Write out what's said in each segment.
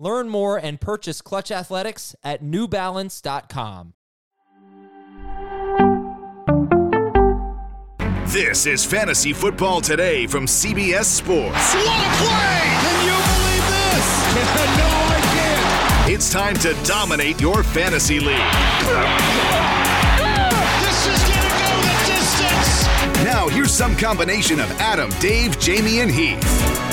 Learn more and purchase Clutch Athletics at newbalance.com. This is Fantasy Football Today from CBS Sports. What a play! Can you believe this? no, I can't. It's time to dominate your fantasy league. This is gonna go the distance. Now, here's some combination of Adam, Dave, Jamey, and Heath.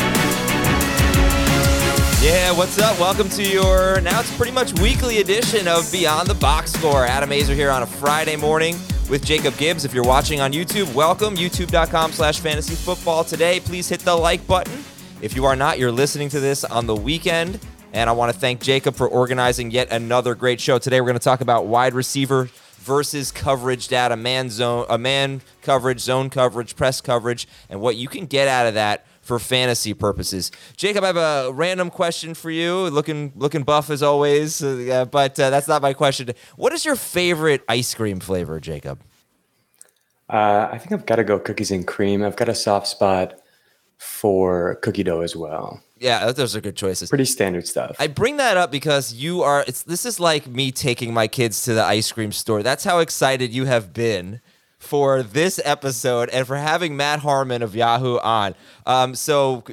Yeah, what's up? Welcome to your now it's pretty much weekly edition of Beyond the Box Score. Adam Aizer here on a Friday morning with Jacob Gibbs. If you're watching on YouTube, welcome. YouTube.com slash fantasy football today. Please hit the like button. If you are not, you're listening to this on the weekend. And I want to thank Jacob for organizing yet another great show. Today we're going to talk about wide receiver versus coverage data, man zone, a man coverage, zone coverage, press coverage, and what you can get out of that for fantasy purposes. Jacob, I have a random question for you. Looking looking buff as always, uh, but uh, that's not my question. What is your favorite ice cream flavor, Jacob? Uh, I think I've got to go cookies and cream. I've got a soft spot for cookie dough as well. Yeah, those are good choices. Pretty standard stuff. I bring that up because you are. It's this is like me taking my kids to the ice cream store. That's how excited you have been for this episode and for having Matt Harmon of Yahoo on. Um, so,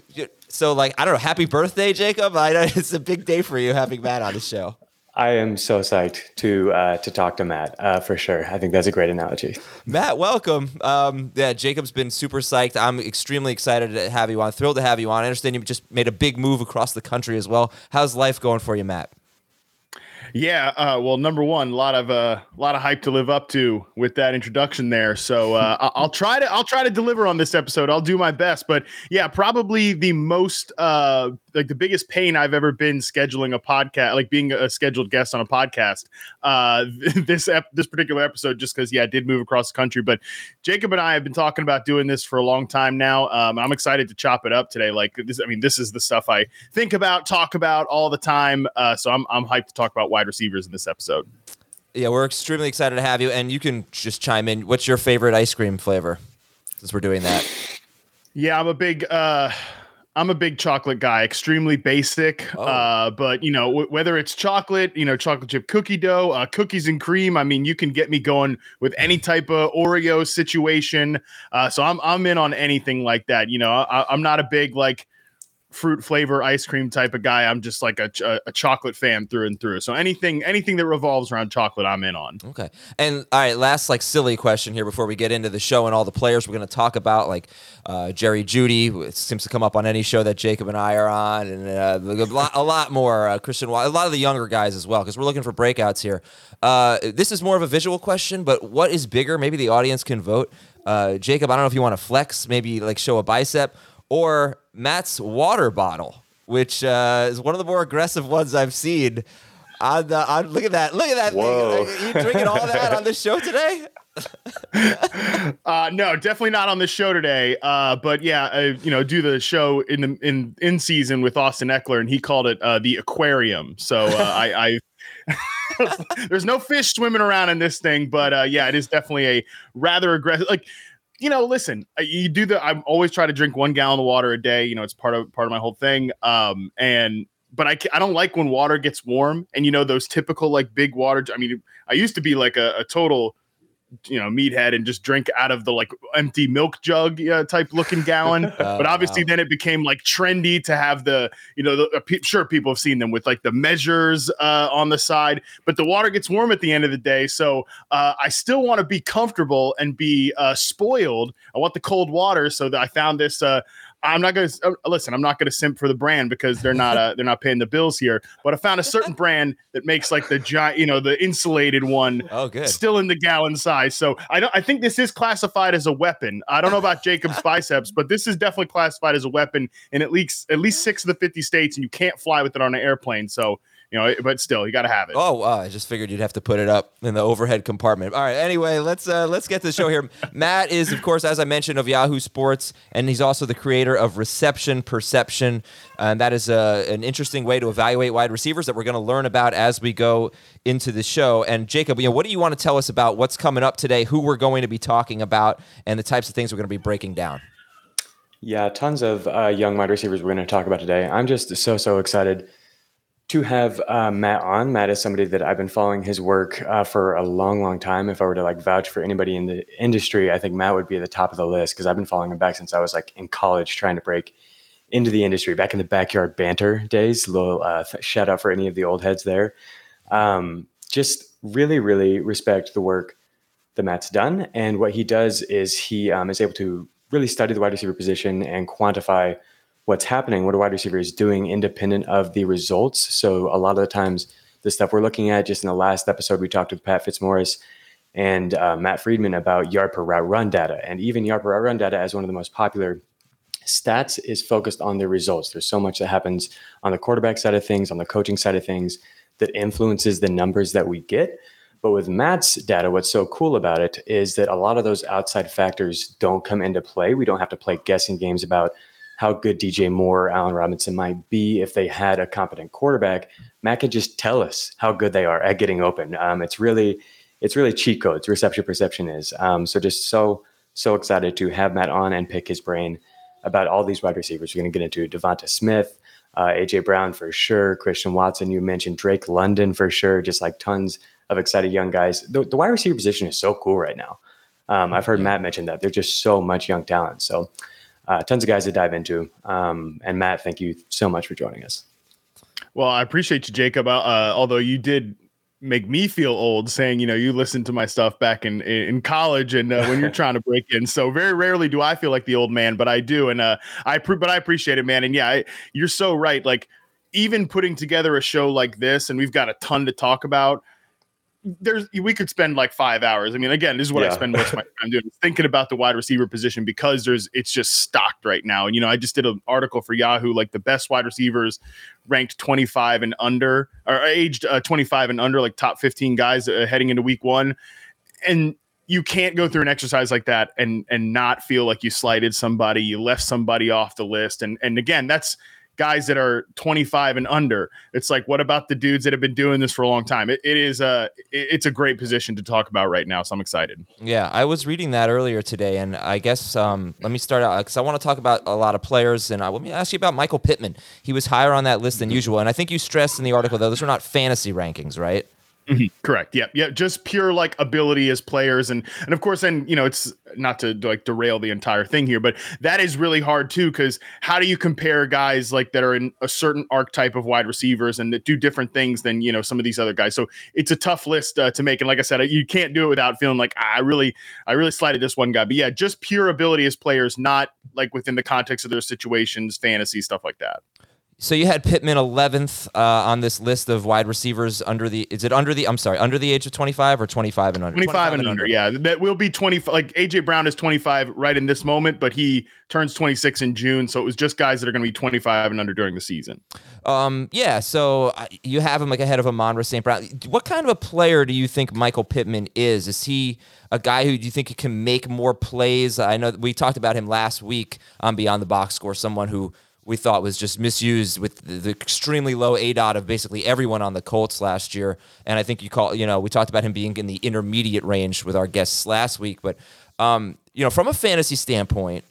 so like I don't know. Happy birthday, Jacob! I know it's a big day for you having Matt on the show. I am so psyched to uh, to talk to Matt uh, for sure. I think that's a great analogy. Matt, welcome. Um, yeah, Jacob's been super psyched. I'm extremely excited to have you on. Thrilled to have you on. I understand you just made a big move across the country as well. How's life going for you, Matt? Yeah, uh, well, number one, a lot of uh, a lot of hype to live up to with that introduction there. So uh, I- I'll try to I'll try to deliver on this episode. I'll do my best. But yeah, probably the most uh, like the biggest pain I've ever been scheduling a podcast, like being a scheduled guest on a podcast. Uh, this ep- this particular episode, just because yeah, I did move across the country. But Jacob and I have been talking about doing this for a long time now. Um, I'm excited to chop it up today. Like this, I mean, this is the stuff I think about, talk about all the time. Uh, so I'm I'm hyped to talk about wide receivers in this episode. Yeah, we're extremely excited to have you, and you can just chime in. What's your favorite ice cream flavor? Since we're doing that, Yeah, I'm a big uh I'm a big chocolate guy, extremely basic. Oh. Uh, but you know, w- whether it's chocolate, you know, chocolate chip cookie dough, uh, cookies and cream. I mean, you can get me going with any type of Oreo situation. Uh, so I'm I'm in on anything like that. You know, I, I'm not a big like fruit flavor ice cream type of guy. I'm just like a, ch- a chocolate fan through and through. So anything anything that revolves around chocolate, I'm in on. okay. And all right, last like silly question here before we get into the show and all the players we're going to talk about, like uh, Jerry Jeudy it seems to come up on any show that Jacob and I are on, and uh, a lot, a lot more uh, Christian, a lot of the younger guys as well, because we're looking for breakouts here. Uh, this is more of a visual question, but what is bigger? Maybe the audience can vote. Uh, Jacob, I don't know if you want to flex, maybe like show a bicep, or Matt's water bottle, which uh, is one of the more aggressive ones I've seen. On the, on, look at that! Look at that Whoa. thing! You drinking all that on the show today? Uh, no, definitely not on this show today. Uh, but yeah, uh, you know, do the show in the in in season with Austin Ekeler, and he called it uh, the aquarium. So uh, I, I there's no fish swimming around in this thing, but uh, yeah, it is definitely a rather aggressive. Like, you know, listen, you do the. I'm always try to drink one gallon of water a day. You know, it's part of part of my whole thing. Um, and but I, I don't like when water gets warm and you know those typical like big water i mean i used to be like a, a total you know meathead and just drink out of the like empty milk jug uh, type looking gallon. Oh, but obviously wow. then it became like trendy to have the you know the, uh, pe- sure people have seen them with like the measures uh, on the side but the water gets warm at the end of the day. So uh, i still want to be comfortable and be uh, spoiled. I want the cold water so that i found this uh, I'm not gonna uh, listen. I'm not gonna simp for the brand because they're not uh, they're not paying the bills here. But I found a certain brand that makes like the giant, you know, the insulated one Oh, good. still in the gallon size. So I don't I think this is classified as a weapon. I don't know about Jacob's biceps, but this is definitely classified as a weapon in at least at least six of the 50 states, and you can't fly with it on an airplane. So you know, but still, you got to have it. Oh, wow, I just figured you'd have to put it up in the overhead compartment. All right. Anyway, let's uh, let's get to the show here. Matt is, of course, as I mentioned, of Yahoo Sports, and he's also the creator of Reception Perception, and that is uh, an interesting way to evaluate wide receivers that we're going to learn about as we go into the show. And Jacob, you know, what do you want to tell us about what's coming up today, who we're going to be talking about, and the types of things we're going to be breaking down? Yeah, tons of uh, young wide receivers we're going to talk about today. I'm just so, so excited to have uh, Matt on. Matt is somebody that I've been following his work uh, for a long, long time. If I were to like vouch for anybody in the industry, I think Matt would be at the top of the list because I've been following him back since I was like in college trying to break into the industry back in the backyard banter days. Little uh, shout out for any of the old heads there. Um, just really, really respect the work that Matt's done. And what he does is he um, is able to really study the wide receiver position and quantify what's happening, what a wide receiver is doing independent of the results. So a lot of the times, the stuff we're looking at, just in the last episode, we talked with Pat Fitzmaurice and uh, Matt Freedman about yard per route run data. And even yard per route run data as one of the most popular stats is focused on the results. There's so much that happens on the quarterback side of things, on the coaching side of things that influences the numbers that we get. But with Matt's data, what's so cool about it is that a lot of those outside factors don't come into play. We don't have to play guessing games about how good DJ Moore or Allen Robinson might be if they had a competent quarterback. Matt can just tell us how good they are at getting open. Um, it's really, it's really cheat codes. Reception perception is. Um, so just so so excited to have Matt on and pick his brain about all these wide receivers. We're going to get into DeVonta Smith, uh, AJ Brown for sure, Christian Watson. You mentioned Drake London for sure. Just like tons of excited young guys. The, the wide receiver position is so cool right now. Um, I've heard Matt mention that there's just so much young talent. So uh, tons of guys to dive into. Um, and Matt, thank you so much for joining us. Well, I appreciate you, Jacob. Uh, uh, although you did make me feel old, saying you know you listened to my stuff back in in college and uh, when you're trying to break in. So very rarely do I feel like the old man, but I do, and uh, I pre- but I appreciate it, man. And yeah, I, you're so right. Like even putting together a show like this, and we've got a ton to talk about. There's we could spend like five hours. I mean, again, this is what I spend most of my time doing, thinking about the wide receiver position because there's it's just stocked right now. And you know, I just did an article for Yahoo, like the best wide receivers ranked 25 and under, or aged uh, 25 and under, like top 15 guys uh, heading into week one. And you can't go through an exercise like that and and not feel like you slighted somebody, you left somebody off the list. And and again, that's guys that are 25 and under. It's like, what about the dudes that have been doing this for a long time? It, it is a it's a great position to talk about right now. So I'm excited. Yeah, I was reading that earlier today, and I guess um, let me start out because I want to talk about a lot of players, and I, let me ask you about Michael Pittman. He was higher on that list than usual, and I think you stressed in the article though those are not fantasy rankings, right? Correct. Yeah. Yeah. Just pure like ability as players. And, and of course, and, you know, it's not to like derail the entire thing here, but that is really hard too. Cause how do you compare guys like that are in a certain archetype of wide receivers and that do different things than, you know, some of these other guys. So it's a tough list uh, to make. And like I said, you can't do it without feeling like "Ah, I really, I really slighted this one guy. But yeah, just pure ability as players, not like within the context of their situations, fantasy, stuff like that. So you had Pittman 11th uh, on this list of wide receivers under the. Is it under the? I'm sorry, under the age of 25 or 25 and under. 25, 25 and, under. Yeah, that will be 25. Like AJ Brown is 25 right in this moment, but he turns 26 in June, so it was just guys that are going to be 25 and under during the season. Um, yeah. So uh, you have him like ahead of Amon-Ra St. Brown. What kind of a player do you think Michael Pittman is? Is he a guy who do you think can make more plays? I know we talked about him last week on Beyond the Box Score. Someone who we thought was just misused with the, the extremely low aDOT of basically everyone on the Colts last year. And I think you call, you know, we talked about him being in the intermediate range with our guests last week. But, um, you know, from a fantasy standpoint,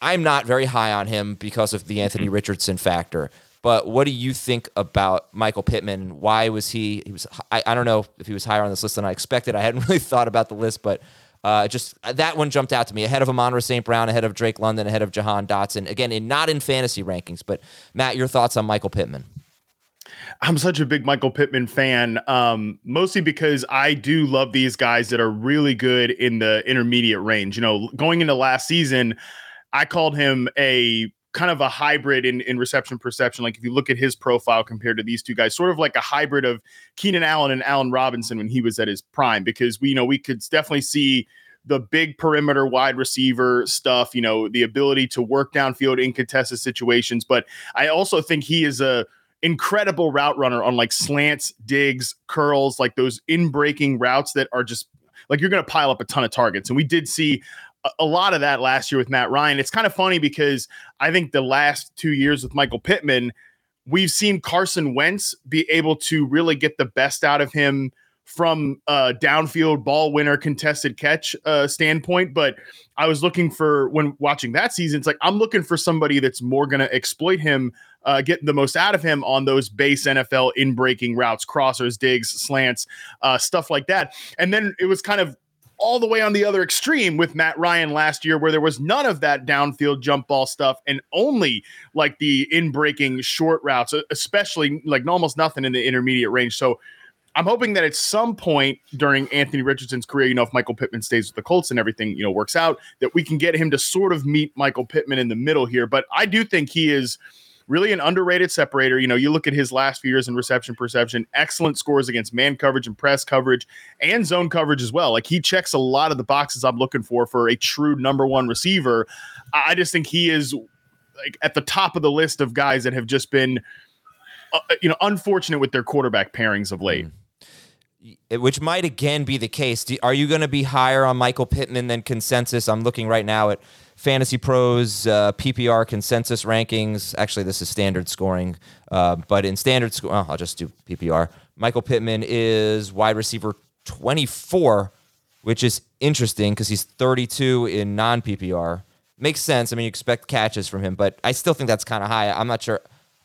I'm not very high on him because of the Anthony Richardson factor. But what do you think about Michael Pittman? Why was he? He was. I, I don't know if he was higher on this list than I expected. I hadn't really thought about the list, but uh, just uh, that one jumped out to me ahead of Amon-Ra St. Brown, ahead of Drake London, ahead of Jahan Dotson. Again, in not in fantasy rankings, but Matt, your thoughts on Michael Pittman? I'm such a big Michael Pittman fan, um, mostly because I do love these guys that are really good in the intermediate range. You know, going into last season, I called him a kind of a hybrid in, in reception perception. Like if you look at his profile compared to these two guys, sort of like a hybrid of Keenan Allen and Allen Robinson when he was at his prime, because we you know we could definitely see the big perimeter wide receiver stuff, you know, the ability to work downfield in contested situations. But I also think he is a incredible route runner on like slants, digs, curls, like those in breaking routes that are just like you're going to pile up a ton of targets. And we did see a lot of that last year with Matt Ryan. It's kind of funny because I think the last two years with Michael Pittman, we've seen Carson Wentz be able to really get the best out of him from a downfield ball winner contested catch uh, standpoint. But I was looking for when watching that season, it's like I'm looking for somebody that's more going to exploit him, uh, get the most out of him on those base NFL in breaking routes, crossers, digs, slants, uh, stuff like that. And then it was kind of all the way on the other extreme with Matt Ryan last year, where there was none of that downfield jump ball stuff and only like the in breaking short routes, especially like almost nothing in the intermediate range. So I'm hoping that at some point during Anthony Richardson's career, you know, if Michael Pittman stays with the Colts and everything, you know, works out, that we can get him to sort of meet Michael Pittman in the middle here. But I do think he is really an underrated separator. You know, you look at his last few years in reception perception, excellent scores against man coverage and press coverage and zone coverage as well. Like he checks a lot of the boxes I'm looking for for a true number one receiver. I just think he is like at the top of the list of guys that have just been, uh, you know, unfortunate with their quarterback pairings of late. Which might again be the case. Are you going to be higher on Michael Pittman than consensus? I'm looking right now at FantasyPros uh, PPR consensus rankings. Actually, this is standard scoring, uh, but in standard score, oh, I'll just do PPR. Michael Pittman is wide receiver 24, which is interesting because he's 32 in non PPR. Makes sense. I mean, you expect catches from him, but I still think that's kind of high. I'm not sure.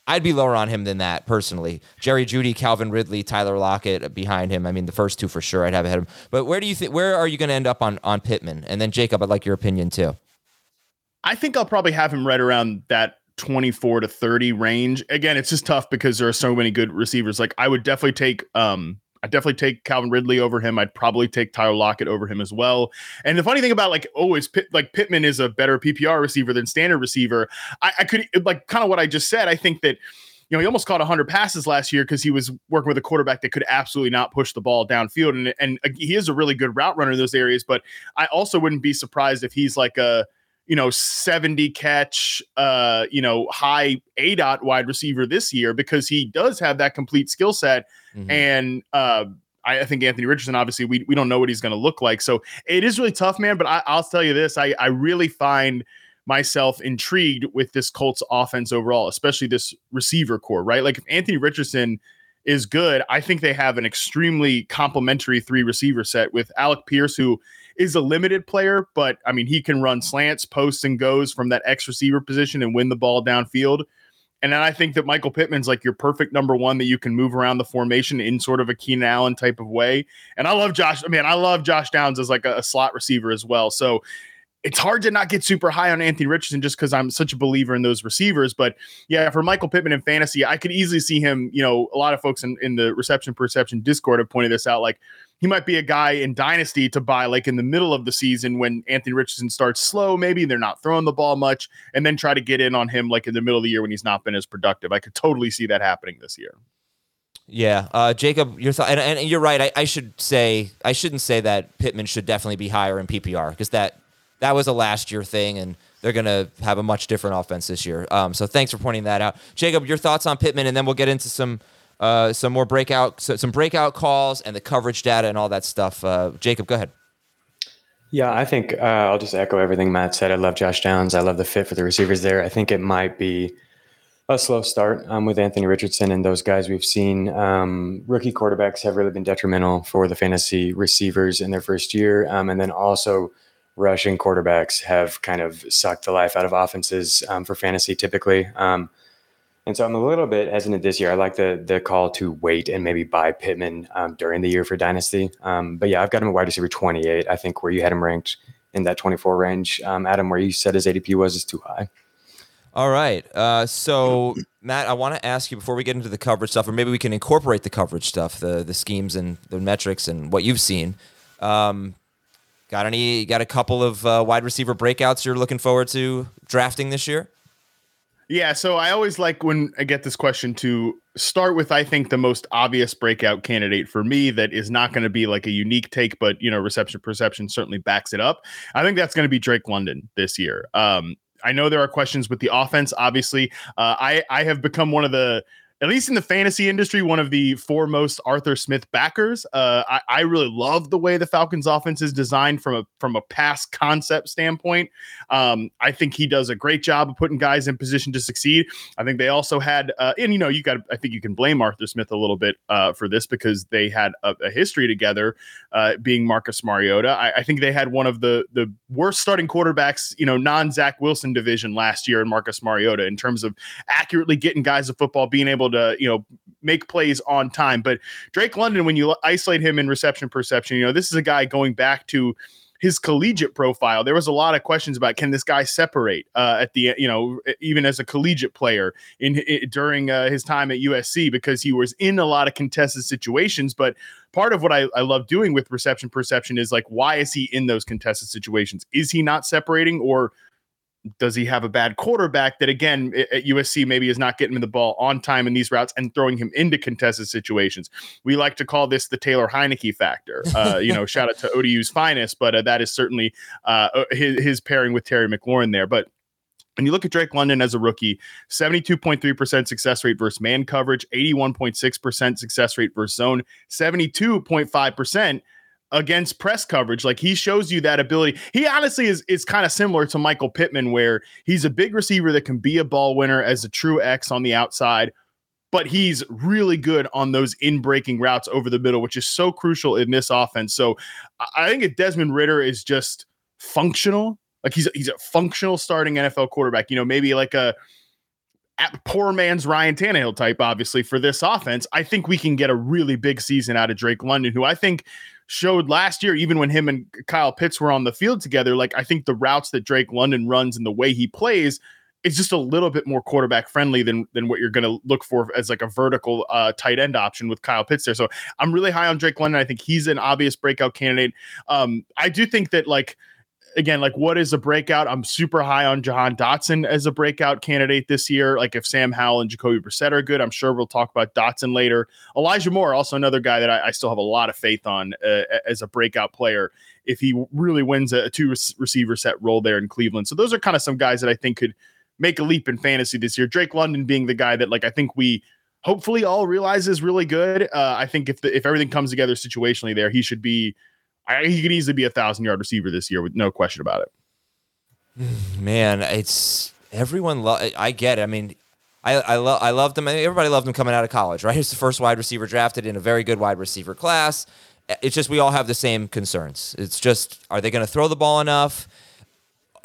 I'd be lower on him than that personally. Jerry Jeudy, Calvin Ridley, Tyler Lockett behind him. I mean, the first two for sure I'd have ahead of him. But where do you think? Where are you going to end up on on Pittman? And then Jacob, I'd like your opinion too. I think I'll probably have him right around that 24 to 30 range. Again, it's just tough because there are so many good receivers. Like I would definitely take um I definitely take Calvin Ridley over him. I'd probably take Tyler Lockett over him as well. And the funny thing about like, oh, is Pitt, like Pittman is a better PPR receiver than standard receiver. I, I could like kind of what I just said. I think that you know, he almost caught 100 passes last year because he was working with a quarterback that could absolutely not push the ball downfield. And, and uh, he is a really good route runner in those areas. But I also wouldn't be surprised if he's like a, you know 70 catch uh you know high aDOT wide receiver this year because he does have that complete skill set mm-hmm. and uh I, I think Anthony Richardson, obviously, we, we don't know what he's going to look like. So it is really tough, man. But I, I'll tell you this I, I really find myself intrigued with this Colts offense overall, especially this receiver corps, right? Like if Anthony Richardson is good, I think they have an extremely complementary three receiver set with Alec Pierce, who is a limited player, but I mean, he can run slants, posts, and goes from that X receiver position and win the ball downfield. And then I think that Michael Pittman's like your perfect number one that you can move around the formation in sort of a Keenan Allen type of way. And I love Josh. I mean, I love Josh Downs as like a, a slot receiver as well. So it's hard to not get super high on Anthony Richardson just because I'm such a believer in those receivers. But yeah, for Michael Pittman in fantasy, I could easily see him. You know, a lot of folks in, in the reception perception Discord have pointed this out. Like he might be a guy in dynasty to buy like in the middle of the season when Anthony Richardson starts slow. Maybe they're not throwing the ball much, and then try to get in on him like in the middle of the year when he's not been as productive. I could totally see that happening this year. Yeah, uh, Jacob, your thought, and, and, you're right. I, I, should say I shouldn't say that Pittman should definitely be higher in PPR because that that was a last year thing, and they're going to have a much different offense this year. Um, so thanks for pointing that out, Jacob. Your thoughts on Pittman, and then we'll get into some uh, some more breakout some breakout calls and the coverage data and all that stuff. Uh, Jacob, go ahead. Yeah, I think uh, I'll just echo everything Matt said. I love Josh Downs. I love the fit for the receivers there. I think it might be a slow start um, with Anthony Richardson and those guys we've seen. Um, rookie quarterbacks have really been detrimental for the fantasy receivers in their first year. Um, and then also, rushing quarterbacks have kind of sucked the life out of offenses um, for fantasy typically. Um, and so I'm a little bit hesitant this year. I like the the call to wait and maybe buy Pittman um, during the year for dynasty. but yeah, I've got him a wide receiver 28. I think where you had him ranked in that 24 range, Adam, where you said his ADP was is too high. All right. Uh, so, Matt, I want to ask you before we get into the coverage stuff, or maybe we can incorporate the coverage stuff, the the schemes and the metrics and what you've seen. Um, got any? Got a couple of uh, wide receiver breakouts you're looking forward to drafting this year? Yeah. So I always like when I get this question to start with. I think the most obvious breakout candidate for me that is not going to be like a unique take, but you know, reception perception certainly backs it up. I think that's going to be Drake London this year. Um, I know there are questions with the offense. Obviously, uh, I I have become one of the at least in the fantasy industry, one of the foremost Arthur Smith backers. Uh, I, I, really love the way the Falcons' offense is designed from a from a pass concept standpoint. Um, I think he does a great job of putting guys in position to succeed. I think they also had, uh, and you know, you got. I think you can blame Arthur Smith a little bit uh, for this because they had a, a history together, uh, being Marcus Mariota. I, I, think they had one of the the worst starting quarterbacks, you know, non Zach Wilson division last year in Marcus Mariota in terms of accurately getting guys of football, being able able to, you know, make plays on time. But Drake London, when you isolate him in reception perception, you know, this is a guy going back to his collegiate profile. There was a lot of questions about can this guy separate uh, at the you know even as a collegiate player in, in during uh, his time at USC because he was in a lot of contested situations. But part of what I, I love doing with reception perception is like why is he in those contested situations? Is he not separating or does he have a bad quarterback that again at USC maybe is not getting him the ball on time in these routes and throwing him into contested situations? We like to call this the Taylor Heinicke factor. Uh, you know, shout out to ODU's finest, but uh, that is certainly uh, uh, his, his pairing with Terry McLaurin there. But when you look at Drake London as a rookie, 72.3% success rate versus man coverage, 81.6% success rate versus zone, 72.5% against press coverage. Like he shows you that ability. He honestly is is kind of similar to Michael Pittman, where he's a big receiver that can be a ball winner as a true X on the outside, but he's really good on those in breaking routes over the middle, which is so crucial in this offense. So I think if Desmond Ridder is just functional, like he's he's a functional starting NFL quarterback. You know, maybe like a poor man's Ryan Tannehill type, obviously, for this offense, I think we can get a really big season out of Drake London, who I think showed last year, even when him and Kyle Pitts were on the field together, like I think the routes that Drake London runs and the way he plays is just a little bit more quarterback friendly than than what you're going to look for as like a vertical uh, tight end option with Kyle Pitts there. So I'm really high on Drake London. I think he's an obvious breakout candidate. Um, I do think that like again, like what is a breakout? I'm super high on Jahan Dotson as a breakout candidate this year. Like if Sam Howell and Jacoby Brissett are good, I'm sure we'll talk about Dotson later. Elijah Moore, also another guy that I, I still have a lot of faith on uh, as a breakout player if he really wins a, a two receiver set role there in Cleveland. So those are kind of some guys that I think could make a leap in fantasy this year. Drake London being the guy that like I think we hopefully all realize is really good. Uh, I think if the, if everything comes together situationally there, he should be I, he could easily be a thousand yard receiver this year with no question about it. Man, it's everyone. Lo- I get it. I mean, I I, lo- I loved him. Everybody loved him coming out of college, right? He's the first wide receiver drafted in a very good wide receiver class. Eh, it's just we all have the same concerns. It's just are they going to throw the ball enough?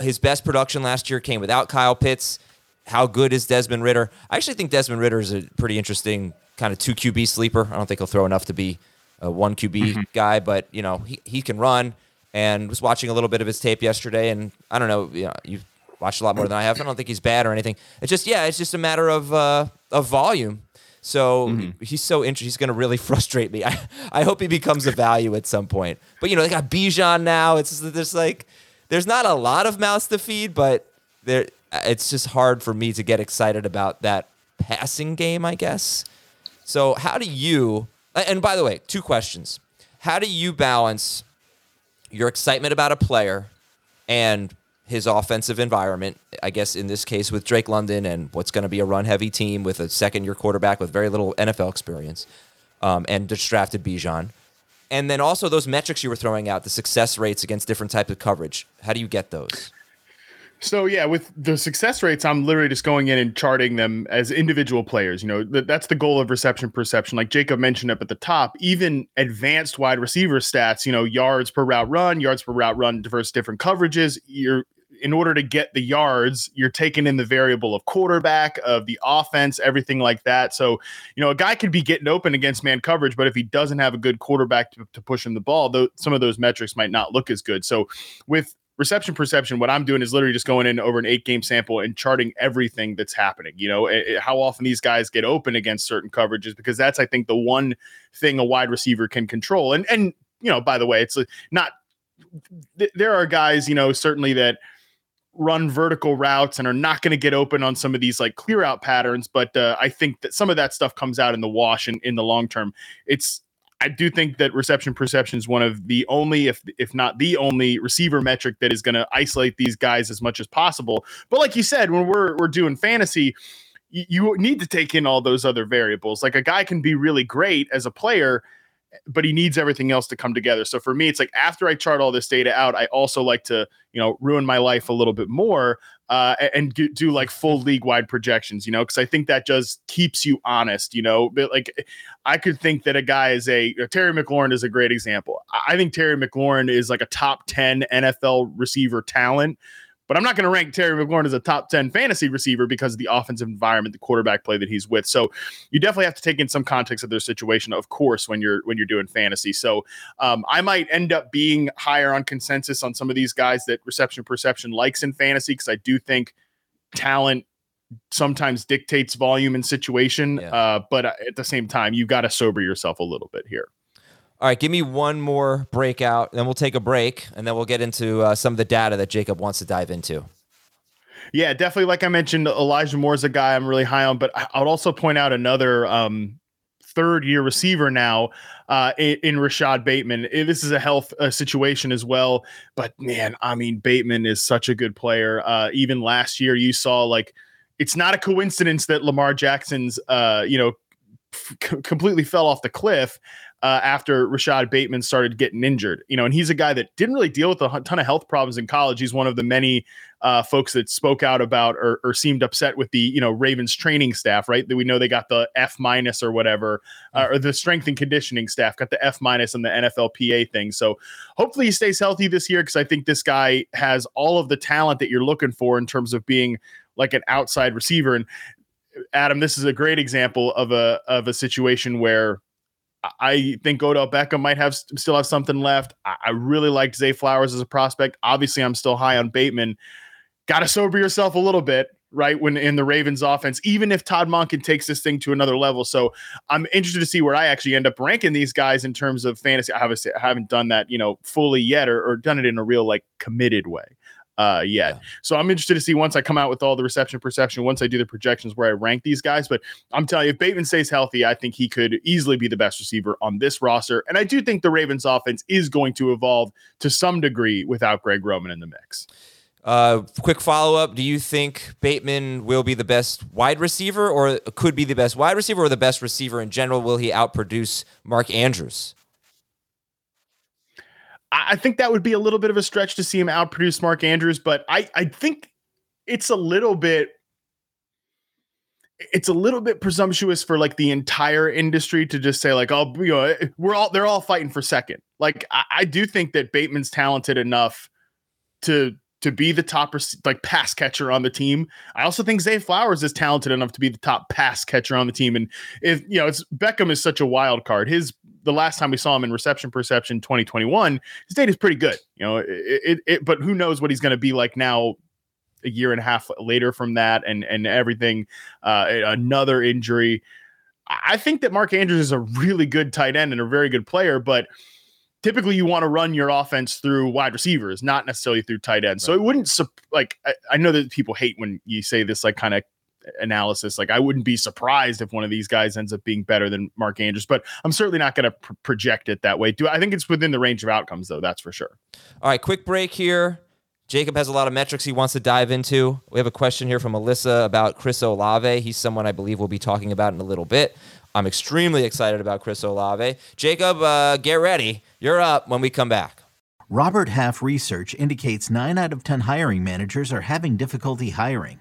His best production last year came without Kyle Pitts. How good is Desmond Ridder? I actually think Desmond Ridder is a pretty interesting kind of two QB sleeper. I don't think he'll throw enough to be a one QB mm-hmm. guy, but you know he, he can run. And was watching a little bit of his tape yesterday, and I don't know, you know, you've watched a lot more than I have. I don't think he's bad or anything. It's just yeah, it's just a matter of uh, of volume. So mm-hmm. he's so interesting. He's going to really frustrate me. I, I hope he becomes a value at some point. But you know, they got Bijan now. It's just like there's not a lot of mouths to feed, but there it's just hard for me to get excited about that passing game, I guess. So how do you? And by the way, two questions. How do you balance your excitement about a player and his offensive environment. I guess in this case with Drake London and what's going to be a run heavy team with a second year quarterback with very little NFL experience um, and just drafted Bijan. And then also those metrics you were throwing out, the success rates against different types of coverage. How do you get those? So yeah, with the success rates, I'm literally just going in and charting them as individual players. You know, th- that's the goal of reception perception. Like Jacob mentioned up at the top, even advanced wide receiver stats. You know, yards per route run, yards per route run, diverse different coverages. You're in order to get the yards, you're taking in the variable of quarterback, of the offense, everything like that. So, you know, a guy could be getting open against man coverage, but if he doesn't have a good quarterback to, to push him the ball, though, some of those metrics might not look as good. So, with reception perception, what I'm doing is literally just going in over an eight game sample and charting everything that's happening. You know, it, how often these guys get open against certain coverages, because that's, I think, the one thing a wide receiver can control. And, and, you know, by the way, it's not, th- there are guys, you know, certainly that run vertical routes and are not going to get open on some of these like clear out patterns. But uh, I think that some of that stuff comes out in the wash and in the long term. It's I do think that reception perception is one of the only, if if not the only, receiver metric that is going to isolate these guys as much as possible. But like you said, when we're we're doing fantasy, you, you need to take in all those other variables. Like a guy can be really great as a player but he needs everything else to come together. So for me, it's like after I chart all this data out, I also like to, you know, ruin my life a little bit more uh, and do, do like full league wide projections, you know, because I think that just keeps you honest, you know. But like, I could think that a guy is a Terry McLaurin is a great example. I think Terry McLaurin is like a top 10 NFL receiver talent but I'm not going to rank Terry McLaurin as a top 10 fantasy receiver because of the offensive environment, the quarterback play that he's with. So you definitely have to take in some context of their situation, of course, when you're when you're doing fantasy. So um, I might end up being higher on consensus on some of these guys that reception perception likes in fantasy because I do think talent sometimes dictates volume and situation. Yeah. Uh, but at the same time, you got to sober yourself a little bit here. All right, give me one more breakout, then we'll take a break, and then we'll get into uh, some of the data that Jacob wants to dive into. Yeah, definitely. Like I mentioned, Elijah Moore is a guy I'm really high on, but I would also point out another um, third year receiver now uh, in, Rashod Bateman. Eh, this is a health uh, situation as well, but man, I mean, Bateman is such a good player. Uh, even last year, you saw like it's not a coincidence that Lamar Jackson's, uh, you know, completely fell off the cliff uh, after Rashod Bateman started getting injured. You know, and he's a guy that didn't really deal with a ton of health problems in college. He's one of the many uh, folks that spoke out about or, or, seemed upset with the you know Ravens training staff. Right, that we know they got the F minus or whatever, uh, or the strength and conditioning staff got the F minus on the NFLPA thing. So hopefully he stays healthy this year because I think this guy has all of the talent that you're looking for in terms of being like an outside receiver and. Adam, this is a great example of a of a situation where I think Odell Beckham might have still have something left. I, really liked Zay Flowers as a prospect. Obviously, I'm still high on Bateman. Got to sober yourself a little bit, right? When in the Ravens offense, even if Todd Monken takes this thing to another level. So I'm interested to see where I actually end up ranking these guys in terms of fantasy. I haven't, I haven't done that, you know, fully yet or, or done it in a real like committed way uh, yet. Yeah. So I'm interested to see once I come out with all the reception perception, once I do the projections where I rank these guys. But I'm telling you, if Bateman stays healthy, I think he could easily be the best receiver on this roster. And I do think the Ravens offense is going to evolve to some degree without Greg Roman in the mix. Uh, quick follow up. Do you think Bateman will be the best wide receiver or could be the best wide receiver or the best receiver in general? Will he outproduce Mark Andrews? I think that would be a little bit of a stretch to see him outproduce Mark Andrews, but I, I think it's a little bit it's a little bit presumptuous for like the entire industry to just say like oh you know we're all they're all fighting for second like I, I do think that Bateman's talented enough to to be the top like pass catcher on the team. I also think Zay Flowers is talented enough to be the top pass catcher on the team. And if you know, it's Beckham is such a wild card. His the last time we saw him in reception perception 2021, his data is pretty good. You know, it, it, it but who knows what he's going to be like now a year and a half later from that and and everything uh another injury I think that Mark Andrews is a really good tight end and a very good player, but typically you want to run your offense through wide receivers, not necessarily through tight ends. Right. So it wouldn't like I, I, know that people hate when you say this like kind of analysis. Like I wouldn't be surprised if one of these guys ends up being better than Mark Andrews, but I'm certainly not going to pr- project it that way. Do I think it's within the range of outcomes though? That's for sure. All right, quick break here. Jacob has a lot of metrics he wants to dive into. We have a question here from Alyssa about Chris Olave. He's someone I believe we'll be talking about in a little bit. I'm extremely excited about Chris Olave. Jacob, uh, get ready. You're up when we come back. Robert Half research indicates 9 out of 10 hiring managers are having difficulty hiring.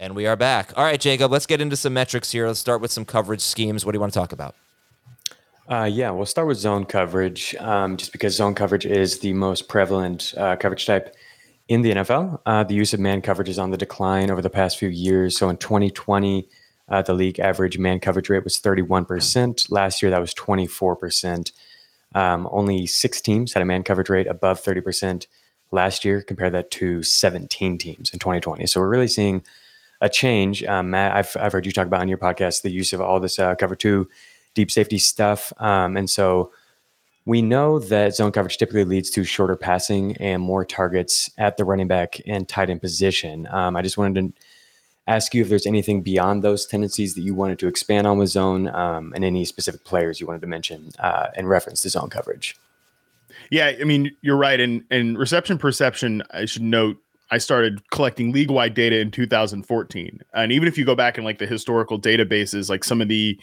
And we are back. All right, Jacob, let's get into some metrics here. Let's start with some coverage schemes. What do you want to talk about? Uh, yeah, we'll start with zone coverage, um, just because zone coverage is the most prevalent uh, coverage type in the NFL. Uh, the use of man coverage is on the decline over the past few years. So in 2020, uh, the league average man coverage rate was 31%. Last year, that was 24%. Um, only six teams had a man coverage rate above 30% last year. Compare that to 17 teams in 2020. So we're really seeing a change. Um, Matt, I've, I've heard you talk about on your podcast the use of all this uh, cover two deep safety stuff. Um, and so we know that zone coverage typically leads to shorter passing and more targets at the running back and tight end position. Um, I just wanted to ask you if there's anything beyond those tendencies that you wanted to expand on with zone um, and any specific players you wanted to mention uh, in reference to zone coverage. Yeah, I mean, you're right. And, and reception perception, I should note, I started collecting league wide data in 2014. And even if you go back in like the historical databases, like some of the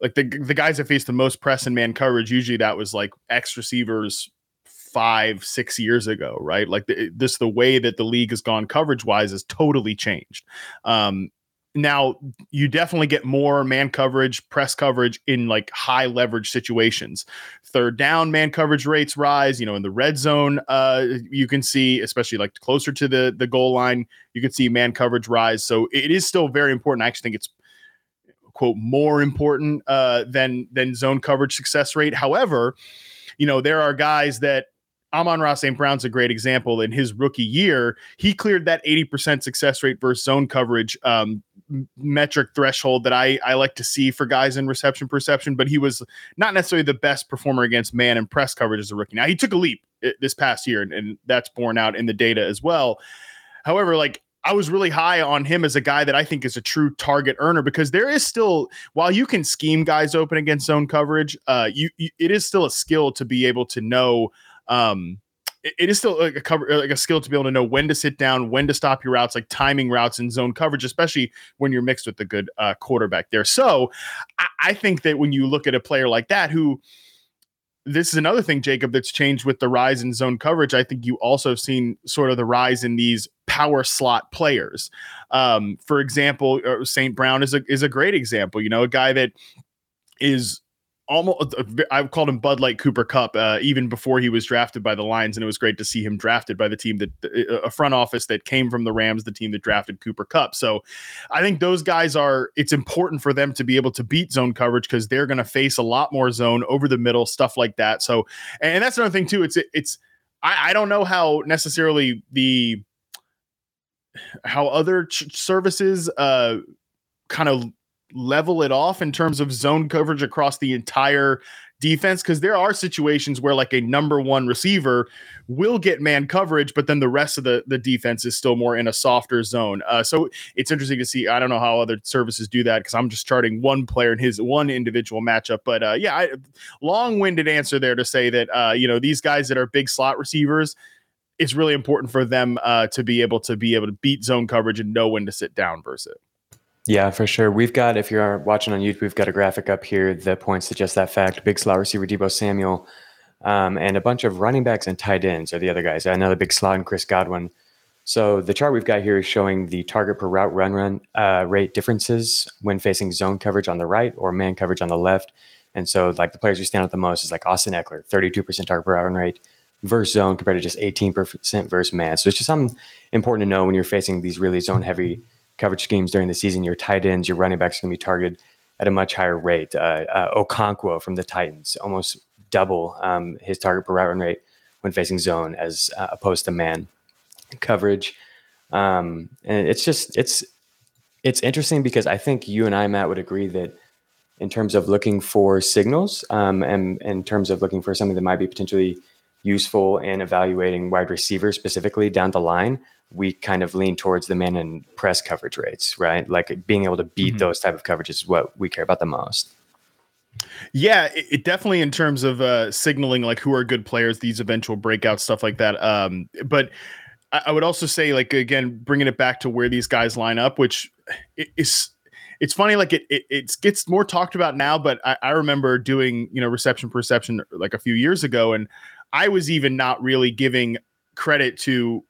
like the the guys that faced the most press and man coverage, usually that was like X receivers five, six years ago, right? Like the, this, the way that the league has gone coverage wise has totally changed. Um, now you definitely get more man coverage, press coverage in like high leverage situations. Third down man coverage rates rise. You know, in the red zone, uh, you can see, especially like closer to the the goal line, you can see man coverage rise. So it is still very important. I actually think it's quote more important uh, than than zone coverage success rate. However, you know there are guys that Amon-Ra St. Brown's a great example. In his rookie year, he cleared that 80% success rate versus zone coverage um, metric threshold that I, I like to see for guys in reception perception, but he was not necessarily the best performer against man and press coverage as a rookie. Now, he took a leap uh, this past year, and, and that's borne out in the data as well. However, like I was really high on him as a guy that I think is a true target earner because there is still, while you can scheme guys open against zone coverage, uh, you, you it is still a skill to be able to know um, it, is still like a cover, like a skill to be able to know when to sit down, when to stop your routes, like timing routes and zone coverage, especially when you're mixed with a good uh, quarterback there. So I, I think that when you look at a player like that, who this is another thing, Jacob, that's changed with the rise in zone coverage. I think you also have seen sort of the rise in these power slot players. Um, for example, uh, St. Brown is a is a great example. You know, a guy that is almost uh, I've called him Bud Light Cooper Kupp uh, even before he was drafted by the Lions, and it was great to see him drafted by the team that uh, a front office that came from the Rams, the team that drafted Cooper Kupp. So I think those guys are. It's important for them to be able to beat zone coverage because they're going to face a lot more zone over the middle stuff like that. So and that's another thing too. It's it's I, I don't know how necessarily the how other ch- services uh kind of level it off in terms of zone coverage across the entire defense because there are situations where like a number one receiver will get man coverage, but then the rest of the the defense is still more in a softer zone. Uh, so it's interesting to see. I don't know how other services do that because I'm just charting one player in his one individual matchup. But uh, yeah, I, long-winded answer there to say that uh, you know these guys that are big slot receivers. It's really important for them uh, to be able to be able to beat zone coverage and know when to sit down versus it. Yeah, for sure. We've got, if you're watching on YouTube, we've got a graphic up here that points to just that fact. Big slot receiver Deebo Samuel um, and a bunch of running backs and tight ends are the other guys. Another big slot and Chris Godwin. So the chart we've got here is showing the target per route run run uh, rate differences when facing zone coverage on the right or man coverage on the left. And so, like the players who stand out the most is like Austin Ekeler, 32% target per route run rate versus zone compared to just 18% versus man. So it's just something important to know when you're facing these really zone heavy coverage schemes during the season. Your tight ends, your running backs are going to be targeted at a much higher rate. Uh, uh, Okonkwo from the Titans, almost double um, his target per route run rate when facing zone as uh, opposed to man coverage. Um, and it's just it's it's interesting because I think you and I, Matt, would agree that in terms of looking for signals um, and in terms of looking for something that might be potentially useful in evaluating wide receivers specifically down the line, we kind of lean towards the man and press coverage rates, right? Like being able to beat mm-hmm. those type of coverages is what we care about the most. Yeah, it, it, definitely in terms of uh, signaling like who are good players, these eventual breakouts, stuff like that. Um, but I, I, would also say, like again, bringing it back to where these guys line up, which is it's funny. Like it, it it gets more talked about now, but I, I remember doing you know reception perception like a few years ago, and I was even not really giving credit to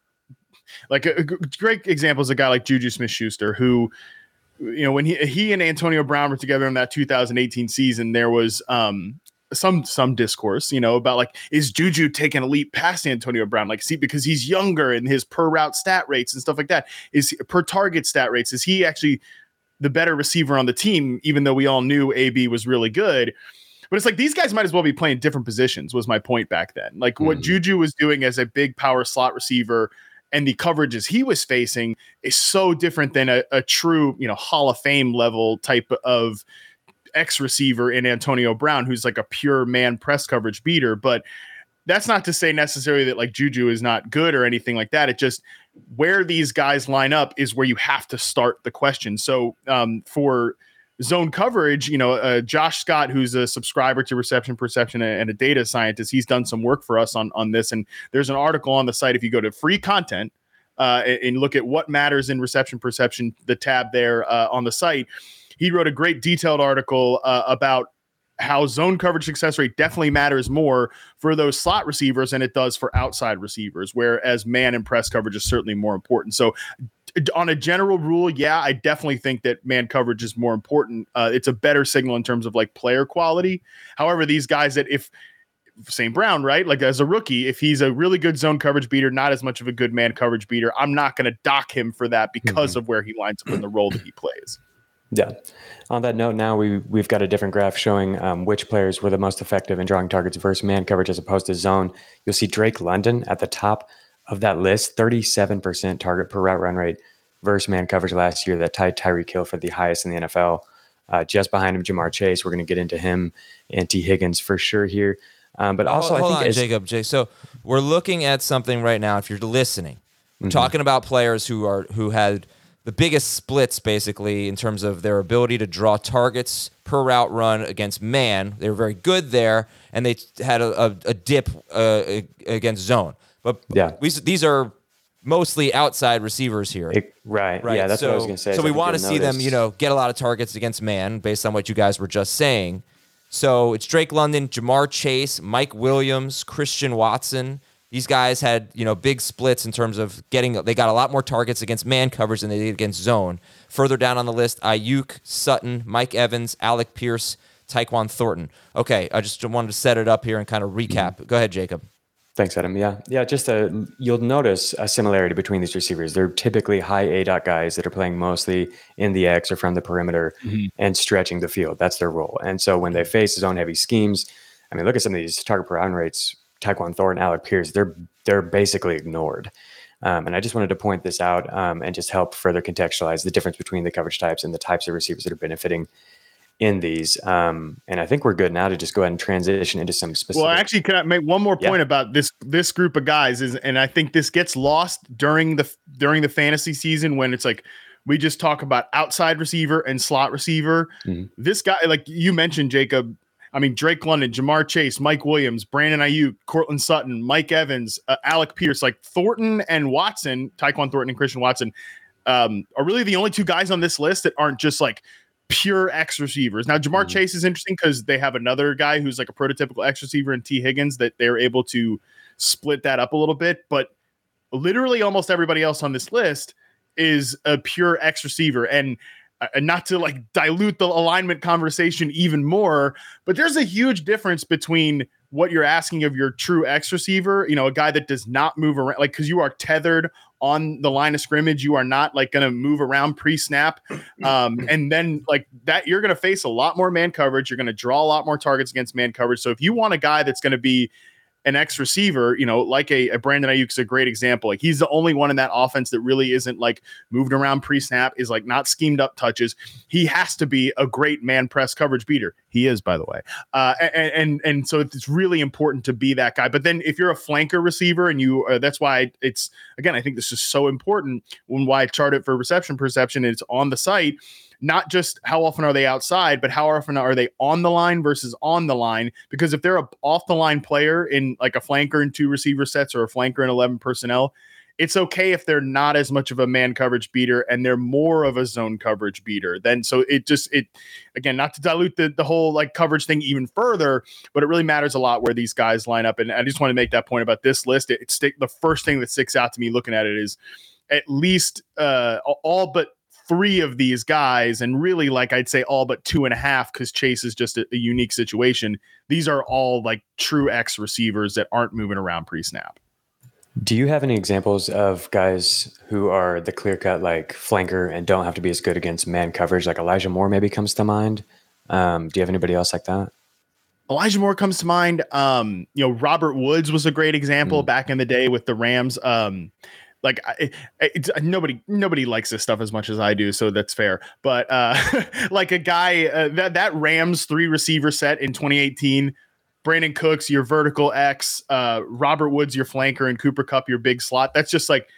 like a, a great example is a guy like Juju Smith Schuster who you know when he he and Antonio Brown were together in that 2018 season, there was um some some discourse, you know, about like is Juju taking a leap past Antonio Brown? Like, see, because he's younger and his per route stat rates and stuff like that is per target stat rates. Is he actually the better receiver on the team? Even though we all knew AB was really good, but it's like these guys might as well be playing different positions. Was my point back then? Like mm. what Juju was doing as a big power slot receiver and the coverages he was facing is so different than a, a true, you know, Hall of Fame level type of X receiver in Antonio Brown, who's like a pure man press coverage beater. But that's not to say necessarily that like Juju is not good or anything like that. It just where these guys line up is where you have to start the question. So um, for zone coverage, you know, uh, Josh Scott, who's a subscriber to Reception Perception and a data scientist, he's done some work for us on on this. And there's an article on the site. If you go to free content uh, and look at what matters in reception perception, the tab there uh, on the site, he wrote a great detailed article uh, about how zone coverage success rate definitely matters more for those slot receivers than it does for outside receivers, whereas man and press coverage is certainly more important. So on a general rule, yeah, I definitely think that man coverage is more important. Uh, it's a better signal in terms of like player quality. However, these guys that if St. Brown, right? Like as a rookie, if he's a really good zone coverage beater, not as much of a good man coverage beater, I'm not going to dock him for that because mm-hmm. of where he lines up in the role that he plays. Yeah. On that note, now we we've got a different graph showing um, which players were the most effective in drawing targets versus man coverage as opposed to zone. You'll see Drake London at the top of that list, 37% target per route run rate versus man coverage last year that tied Tyreek Hill for the highest in the NFL. Uh, just behind him, Ja'Marr Chase. We're going to get into him and Tee Higgins for sure here. Um, but also, hold, hold I think on, Jacob. Jay, so we're looking at something right now. If you're listening, mm-hmm. talking about players who are who had the biggest splits basically in terms of their ability to draw targets per route run against man. They were very good there, and they had a, a, a dip uh, against zone. But yeah, we, these are mostly outside receivers here. It, right. Right. Yeah, that's so, what I was going to say. So we want to see them, you know, get a lot of targets against man based on what you guys were just saying. So it's Drake London, Ja'Marr Chase, Mike Williams, Christian Watson. These guys had, you know, big splits in terms of getting they got a lot more targets against man coverage than they did against zone. Further down on the list, Aiyuk, Sutton, Mike Evans, Alec Pierce, Tyquan Thornton. Okay, I just wanted to set it up here and kind of recap. Mm-hmm. Go ahead, Jacob. Thanks, Adam. Yeah, yeah. Just a, you'll notice a similarity between these receivers. They're typically high aDOT guys that are playing mostly in the X or from the perimeter mm-hmm. and stretching the field. That's their role. And so when they face zone heavy schemes, I mean, look at some of these target per round rates. Tyquan Thornton, Alec Pierce, they're they're basically ignored. Um, and I just wanted to point this out um, and just help further contextualize the difference between the coverage types and the types of receivers that are benefiting in these. Um, and I think we're good now to just go ahead and transition into some specific. Well, actually, can I make one more point Yeah. about this this group of guys? Is and I think this gets lost during the during the fantasy season when it's like we just talk about outside receiver and slot receiver. Mhm. This guy, like you mentioned, Jacob. I mean, Drake London, Ja'Marr Chase, Mike Williams, Brandon Aiyuk, Courtland Sutton, Mike Evans, uh, Alec Pierce, like Thornton and Watson, Tyquan Thornton and Christian Watson, um, are really the only two guys on this list that aren't just like pure X receivers. Now, Ja'Marr Mhm. Chase is interesting because they have another guy who's like a prototypical X receiver in Tee Higgins that they're able to split that up a little bit. But literally almost everybody else on this list is a pure X receiver. And uh, and not to like dilute the alignment conversation even more, but there's a huge difference between what you're asking of your true X receiver, you know, a guy that does not move around, like because you are tethered on the line of scrimmage, you are not like going to move around pre snap. Um, and then like that, you're going to face a lot more man coverage. You're going to draw a lot more targets against man coverage. So if you want a guy that's going to be an ex receiver, you know, like a, a Brandon is a great example. Like he's the only one in that offense that really isn't like moved around pre snap, is like not schemed up touches. He has to be a great man press coverage beater. He is, by the way. Uh, and, and and so it's really important to be that guy. But then if you're a flanker receiver and you, uh, that's why it's again, I think this is so important when why I chart it for reception perception. It's on the site not just how often are they outside, but how often are they on the line versus on the line? Because if they're a off the line player in like a flanker and two receiver sets or a flanker and 11 personnel, it's okay if they're not as much of a man coverage beater and they're more of a zone coverage beater. Then so it just it again not to dilute the, the whole like coverage thing even further, but it really matters a lot where these guys line up. And I just want to make that point about this list. It, it stick the first thing that sticks out to me looking at it is at least uh all but three of these guys, and really like I'd say all but two and a half, because Chase is just a, a unique situation. These are all like true X receivers that aren't moving around pre-snap. Do you have any examples of guys who are the clear cut like flanker and don't have to be as good against man coverage? Like Elijah Moore maybe comes to mind. Um, do you have anybody else like that? Elijah Moore comes to mind. Um, you know, Robert Woods was a great example Mm. back in the day with the Rams. Um, like I, it's nobody nobody likes this stuff as much as I do, so that's fair. But uh, like a guy uh, that that Rams three receiver set in 2018. Brandin Cooks, your vertical X, uh, Robert Woods, your flanker, and Cooper Kupp, your big slot. That's just like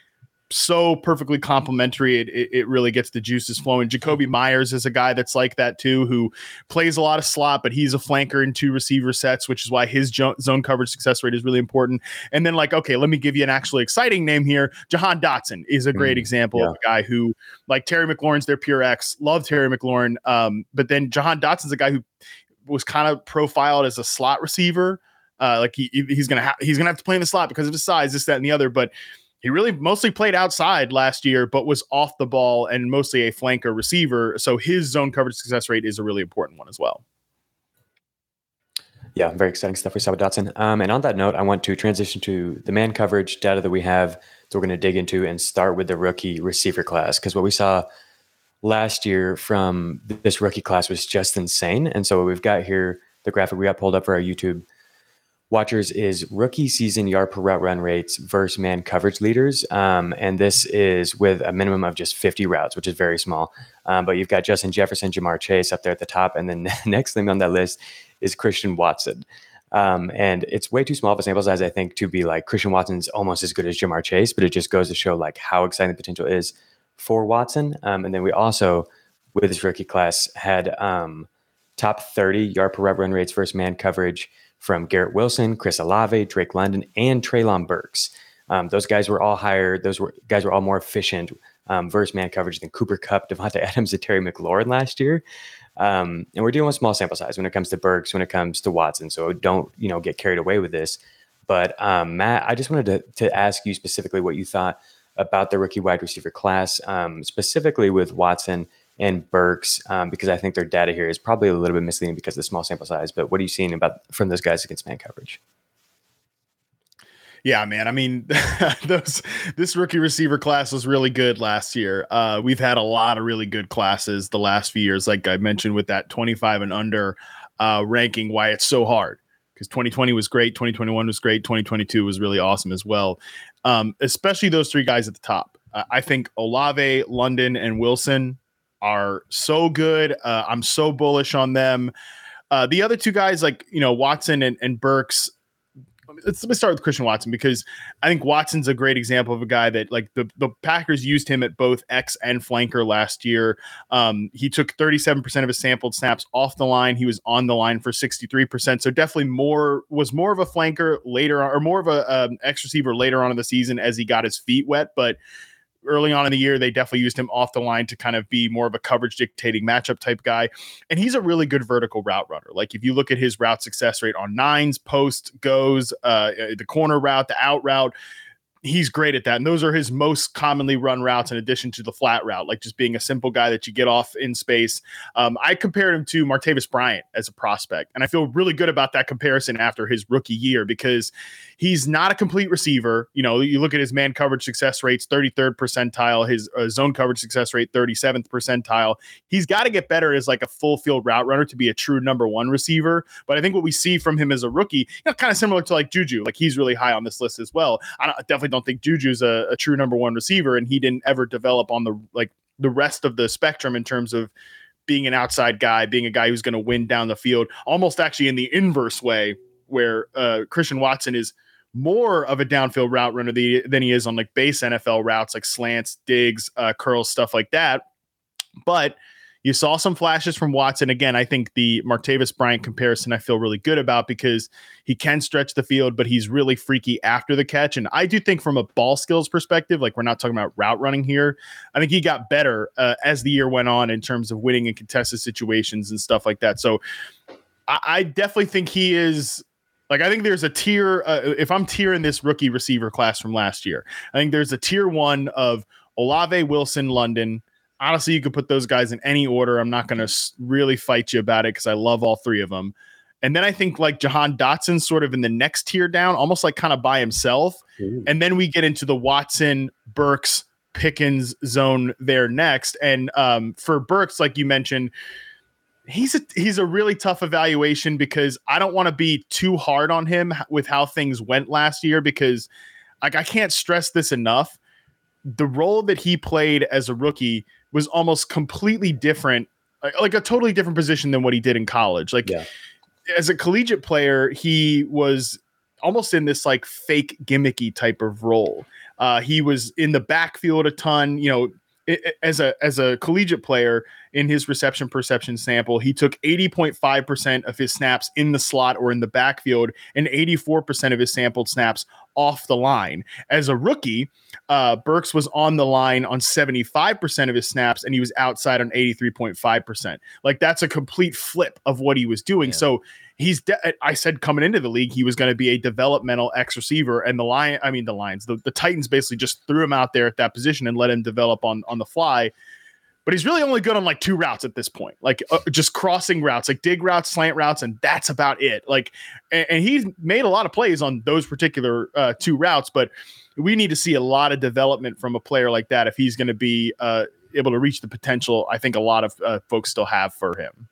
so perfectly complementary. It, it, it really gets the juices flowing. Jakobi Meyers is a guy that's like that too, who plays a lot of slot, but he's a flanker in two receiver sets, which is why his jo- zone coverage success rate is really important. And then, like, okay, let me give you an actually exciting name here. Jahan Dotson is a great Mm, example of a guy who, like Terry McLaurin's their pure X, love Terry McLaurin. Um, but then Jahan Dotson's a guy who was kind of profiled as a slot receiver. Uh, like he he's gonna ha- he's gonna have to play in the slot because of his size, this, that, and the other. But he really mostly played outside last year, but was off the ball and mostly a flanker receiver. So his zone coverage success rate is a really important one as well. Yeah, very exciting stuff we saw with Dotson. Um, and on that note, I want to transition to the man coverage data that we have that we're going to dig into and start with the rookie receiver class because what we saw last year from this rookie class was just insane. And so what we've got here, the graphic we got pulled up for our YouTube watchers is rookie season yard per route run rates versus man coverage leaders. Um, and this is with a minimum of just 50 routes, which is very small. Um, but you've got Justin Jefferson, Ja'Marr Chase up there at the top. And then next thing on that list is Christian Watson. Um, and it's way too small of a sample size, I think, to be like Christian Watson's almost as good as Ja'Marr Chase, but it just goes to show like how exciting the potential is for Watson. Um, and then we also, with this rookie class, had um, top 30 yard per route run rates versus man coverage from Garrett Wilson, Chris Olave, Drake London, and Treylon Burks. Um, those guys were all higher. Those were guys were all more efficient um, versus man coverage than Cooper Kupp, Davante Adams, and Terry McLaurin last year. Um, and we're dealing with small sample size when it comes to Burks, when it comes to Watson. So don't you know get carried away with this. But um, Matt, I just wanted to, to ask you specifically what you thought about the rookie wide receiver class, um, specifically with Watson and Burks, um, because I think their data here is probably a little bit misleading because of the small sample size. But what are you seeing about from those guys against man coverage? Yeah, man. I mean, those this rookie receiver class was really good last year. Uh, we've had a lot of really good classes the last few years, like I mentioned with that 25 and under uh, ranking. Why it's so hard because 2020 was great, 2021 was great, 2022 was really awesome as well. Um, especially those three guys at the top. Uh, I think Olave, London, and Wilson are so good. Uh, I'm so bullish on them. Uh, the other two guys, like you know Watson and, and Burks, let's, let's start with Christian Watson because I think Watson's a great example of a guy that like the, the Packers used him at both X and flanker last year. Um, he took 37% of his sampled snaps off the line. He was on the line for 63%. So definitely more was more of a flanker later on, or more of a um, X receiver later on in the season as he got his feet wet. But early on in the year, they definitely used him off the line to kind of be more of a coverage dictating matchup type guy. And he's a really good vertical route runner. Like if you look at his route success rate on nines, post, goes, uh, the corner route, the out route, he's great at that. And those are his most commonly run routes in addition to the flat route, like just being a simple guy that you get off in space. Um, I compared him to Martavis Bryant as a prospect. And I feel really good about that comparison after his rookie year because he's not a complete receiver. You know, you look at his man coverage success rates, 33rd percentile, his uh, zone coverage success rate, 37th percentile. He's got to get better as like a full field route runner to be a true number one receiver. But I think what we see from him as a rookie, you know, kind of similar to like Juju, like he's really high on this list as well. I definitely don't think Juju's a, a true number one receiver, and he didn't ever develop on the like the rest of the spectrum in terms of being an outside guy, being a guy who's going to win down the field, almost actually in the inverse way, where uh, Christian Watson is more of a downfield route runner than he is on like base NFL routes, like slants, digs, uh, curls, stuff like that. But you saw some flashes from Watson. Again, I think the Martavis Bryant comparison I feel really good about because he can stretch the field, but he's really freaky after the catch. And I do think from a ball skills perspective, like we're not talking about route running here, I think he got better uh, as the year went on in terms of winning in contested situations and stuff like that. So I, I definitely think he is like I think there's a tier. Uh, if I'm tiering this rookie receiver class from last year, I think there's a tier one of Olave, Wilson, London, honestly, you could put those guys in any order. I'm not going to really fight you about it because I love all three of them. And then I think like Jahan Dotson sort of in the next tier down, almost like kind of by himself. Ooh. And then we get into the Watson, Burks, Pickens zone there next. And um, for Burks, like you mentioned, he's a he's a really tough evaluation because I don't want to be too hard on him with how things went last year because like I can't stress this enough. The role that he played as a rookie was almost completely different, like a totally different position than what he did in college. Like yeah. as a collegiate player, he was almost in this like fake gimmicky type of role. Uh, he was in the backfield a ton, you know, as a as a collegiate player in his reception perception sample, he took 80.5% of his snaps in the slot or in the backfield and 84% of his sampled snaps off the line. As a rookie, uh, Burks was on the line on 75% of his snaps and he was outside on 83.5%. Like that's a complete flip of what he was doing. Yeah. So he's, de- I said coming into the league, he was going to be a developmental X receiver. And the Lion, I mean, the Lions, the, the Titans basically just threw him out there at that position and let him develop on, on the fly but he's really only good on like two routes at this point, like uh, just crossing routes, like dig routes, slant routes, and that's about it. Like, and, and he's made a lot of plays on those particular uh, two routes, but we need to see a lot of development from a player like that if he's going to be uh, able to reach the potential. I think a lot of uh, folks still have for him.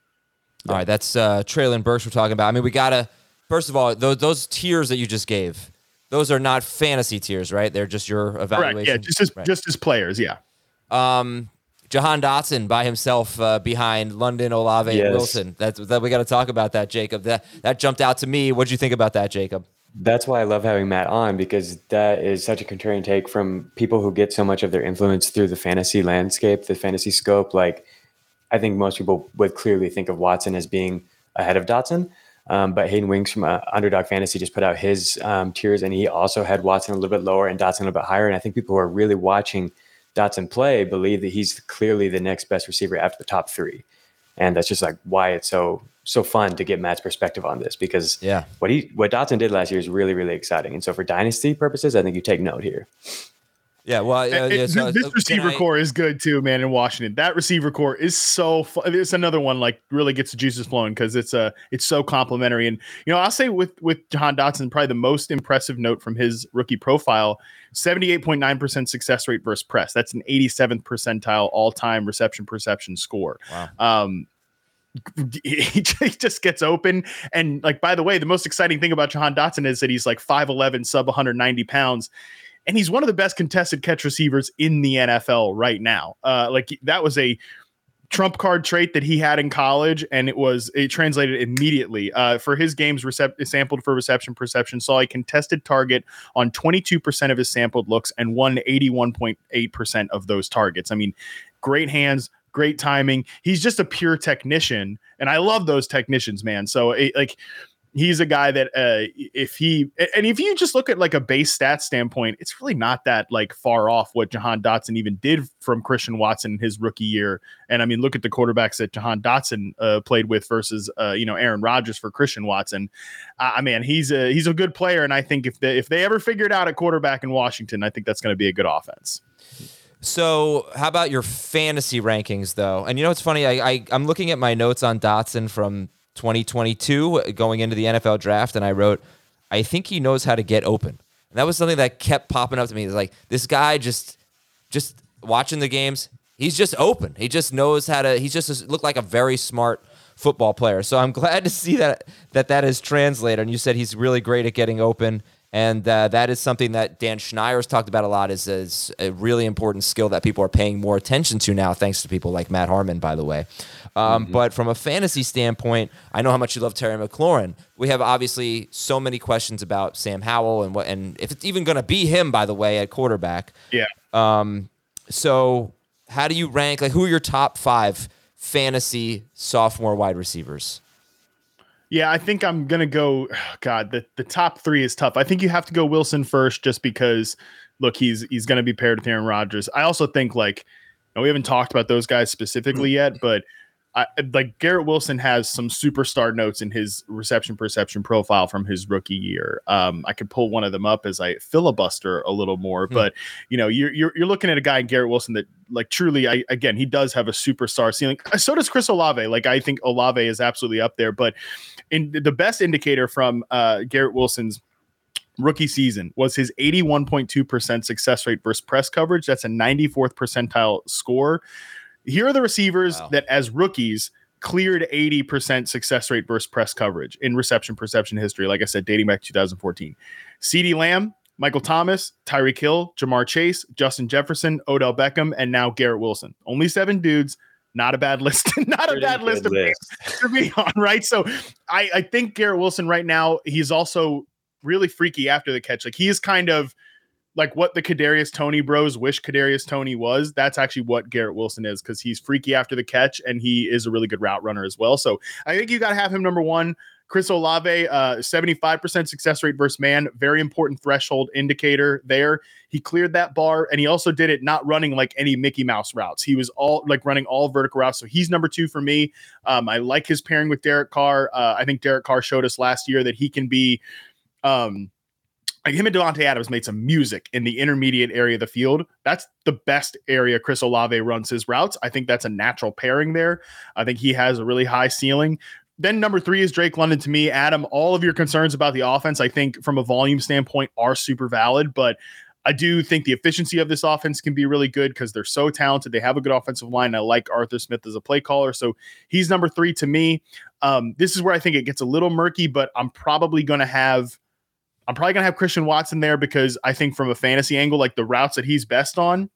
All right, that's uh, Treylon Burks we're talking about. I mean, we gotta first of all those those tiers that you just gave. Those are not fantasy tiers, right? They're just your evaluation. Correct. Yeah, just as right. just as players. Yeah. Um, Jahan Dotson by himself uh, behind London, Olave, yes. and Wilson. That's that we got to talk about that, Jacob. That that jumped out to me. What do you think about that, Jacob? That's why I love having Matt on because that is such a contrarian take from people who get so much of their influence through the fantasy landscape, the fantasy scope. Like, I think most people would clearly think of Watson as being ahead of Dotson. Um, but Hayden Winks from uh, Underdog Fantasy just put out his um, tiers, and he also had Watson a little bit lower and Dotson a little bit higher. And I think people who are really watching – Dotson play believe that he's clearly the next best receiver after the top three. And that's just like why it's so so fun to get Matt's perspective on this because yeah, what he what Dotson did last year is really really exciting. And so for dynasty purposes, I think you take note here. Yeah, well, yeah, so, this receiver I, corps is good too, man. In Washington, that receiver corps is so. Fun. It's another one like really gets the juices flowing because it's a uh, it's so complimentary. And you know, I'll say with with Jahan Dotson, probably the most impressive note from his rookie profile: seventy eight point nine percent success rate versus press. That's an eighty seventh percentile all time reception perception score. Wow. Um, he just gets open. And like, by the way, the most exciting thing about Jahan Dotson is that he's like 5'11, sub 190 pounds and he's one of the best contested catch receivers in the NFL right now. Uh, like that was a trump card trait that he had in college, and it was it translated immediately. Uh, for his games recept- sampled for reception perception, saw a contested target on 22% of his sampled looks and won 81.8% of those targets. I mean, great hands, great timing. He's just a pure technician, and I love those technicians, man. So it, like he's a guy that uh, if he and if you just look at like a base stat standpoint, it's really not that like far off what Jahan Dotson even did from Christian Watson in his rookie year. And I mean, look at the quarterbacks that Jahan Dotson uh, played with versus uh, you know Aaron Rodgers for Christian Watson. I mean, he's a he's a good player, and I think if they if they ever figure it out at quarterback in Washington, I think that's going to be a good offense. So, how about your fantasy rankings, though? And you know, it's funny. I, I I'm looking at my notes on Dotson from 2022 going into the NFL draft, and I wrote, I think he knows how to get open. And that was something that kept popping up to me. It's like this guy just, just watching the games, he's just open. He just knows how to. He just looked like a very smart football player. So I'm glad to see that that that is translated. And you said he's really great at getting open. And uh, that is something that Dan Schneier's talked about a lot is, is a really important skill that people are paying more attention to now, thanks to people like Matt Harmon, by the way. Um, mm-hmm. But from a fantasy standpoint, I know how much you love Terry McLaurin. We have obviously so many questions about Sam Howell and what, and if it's even going to be him, by the way, at quarterback. Yeah. Um. So, how do you rank? Like, who are your top five fantasy sophomore wide receivers? Yeah, I think I'm gonna go. God, the, the top three is tough. I think you have to go Wilson first, just because. Look, he's he's gonna be paired with Aaron Rodgers. I also think like, we haven't talked about those guys specifically mm. yet, but I, like Garrett Wilson has some superstar notes in his reception perception profile from his rookie year. Um, I could pull one of them up as I filibuster a little more, hmm. but you know, you're, you're, you're looking at a guy, in Garrett Wilson, that like truly, I again, he does have a superstar ceiling. So does Chris Olave. Like I think Olave is absolutely up there, but in the best indicator from uh, Garrett Wilson's rookie season was his 81.2% success rate versus press coverage. That's a 94th percentile score. Here are the receivers wow. that, as rookies, cleared 80% success rate versus press coverage in reception perception history. Like I said, dating back to 2014. CeeDee Lamb, Michael Thomas, Tyreek Hill, Ja'Marr Chase, Justin Jefferson, Odell Beckham, and now Garrett Wilson. Only seven dudes. Not a bad list. not a bad list, list. to be on, right? So I, I think Garrett Wilson right now, he's also really freaky after the catch. Like he is kind of – like what the Kadarius Toney bros wish Kadarius Toney was. That's actually what Garrett Wilson is because he's freaky after the catch and he is a really good route runner as well. So I think you got to have him number one. Chris Olave, uh, 75% success rate versus man, very important threshold indicator there. He cleared that bar and he also did it not running like any Mickey Mouse routes. He was all like running all vertical routes. So he's number two for me. Um, I like his pairing with Derek Carr. Uh, I think Derek Carr showed us last year that he can be. Um, like him and Davante Adams made some music in the intermediate area of the field. That's the best area Chris Olave runs his routes. I think that's a natural pairing there. I think he has a really high ceiling. Then number three is Drake London to me. Adam, all of your concerns about the offense, I think from a volume standpoint, are super valid, but I do think the efficiency of this offense can be really good because they're so talented. They have a good offensive line. I like Arthur Smith as a play caller. So he's number three to me. Um, this is where I think it gets a little murky, but I'm probably going to have I'm probably gonna have Christian Watson there because I think from a fantasy angle, like the routes that he's best on,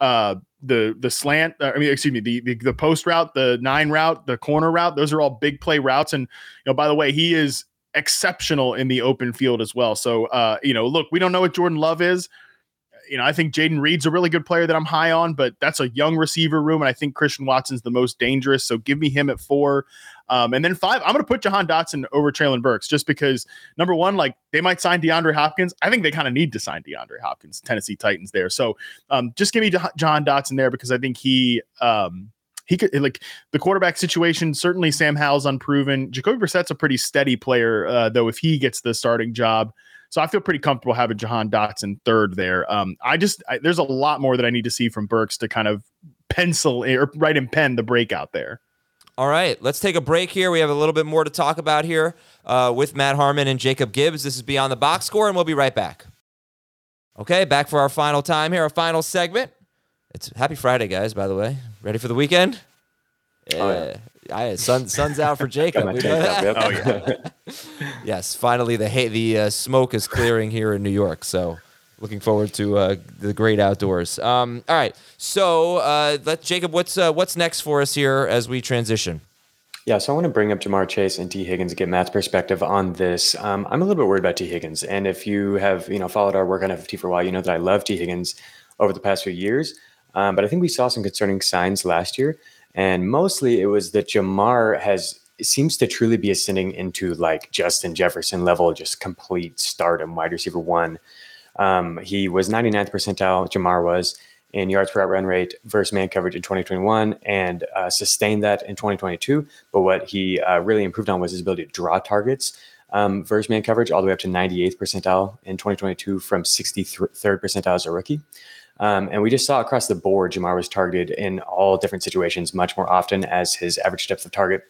uh, the the slant, uh, I mean, excuse me, the, the the post route, the nine route, the corner route, those are all big play routes. And you know, by the way, he is exceptional in the open field as well. So uh, you know, look, we don't know what Jordan Love is you know, I think Jayden Reed's a really good player that I'm high on, but that's a young receiver room, and I think Christian Watson's the most dangerous. So give me him at four. Um, and then five, I'm going to put Jahan Dotson over Treylon Burks just because number one, like they might sign DeAndre Hopkins. I think they kind of need to sign DeAndre Hopkins, Tennessee Titans there. So um, just give me Jahan Dotson there because I think he um, he could like the quarterback situation. Certainly, Sam Howell's unproven. Jacoby Brissett's a pretty steady player, uh, though. If he gets the starting job, so I feel pretty comfortable having Jahan Dotson third there. Um, I just I, there's a lot more that I need to see from Burks to kind of pencil or write in pen the breakout there. All right, let's take a break here. We have a little bit more to talk about here uh, with Matt Harmon and Jacob Gibbs. This is Beyond the Box Score, and we'll be right back. Okay, back for our final time here, our final segment. It's Happy Friday, guys, by the way. Ready for the weekend? Yeah. Oh, yeah. I, sun, sun's out for Jacob. We know that. Oh yeah. yes, finally the the uh, smoke is clearing here in New York. So Looking forward to uh, the great outdoors. Um, all right, so uh, let Jacob, what's uh, what's next for us here as we transition? Yeah, so I want to bring up Ja'Marr Chase and Tee Higgins to get Matt's perspective on this. Um, I'm a little bit worried about Tee Higgins, and if you have you know followed our work on FFT for a while, you know that I love Tee Higgins over the past few years. Um, but I think we saw some concerning signs last year, and mostly it was that Ja'Marr has seems to truly be ascending into like Justin Jefferson level, just complete stardom, wide receiver one. Um, he was 99th percentile. Ja'Marr was in yards per route run rate versus man coverage in 2021 and uh, sustained that in 2022. But what he uh, really improved on was his ability to draw targets um, versus man coverage all the way up to 98th percentile in 2022 from 63rd percentile as a rookie. Um, and we just saw across the board, Ja'Marr was targeted in all different situations much more often as his average depth of target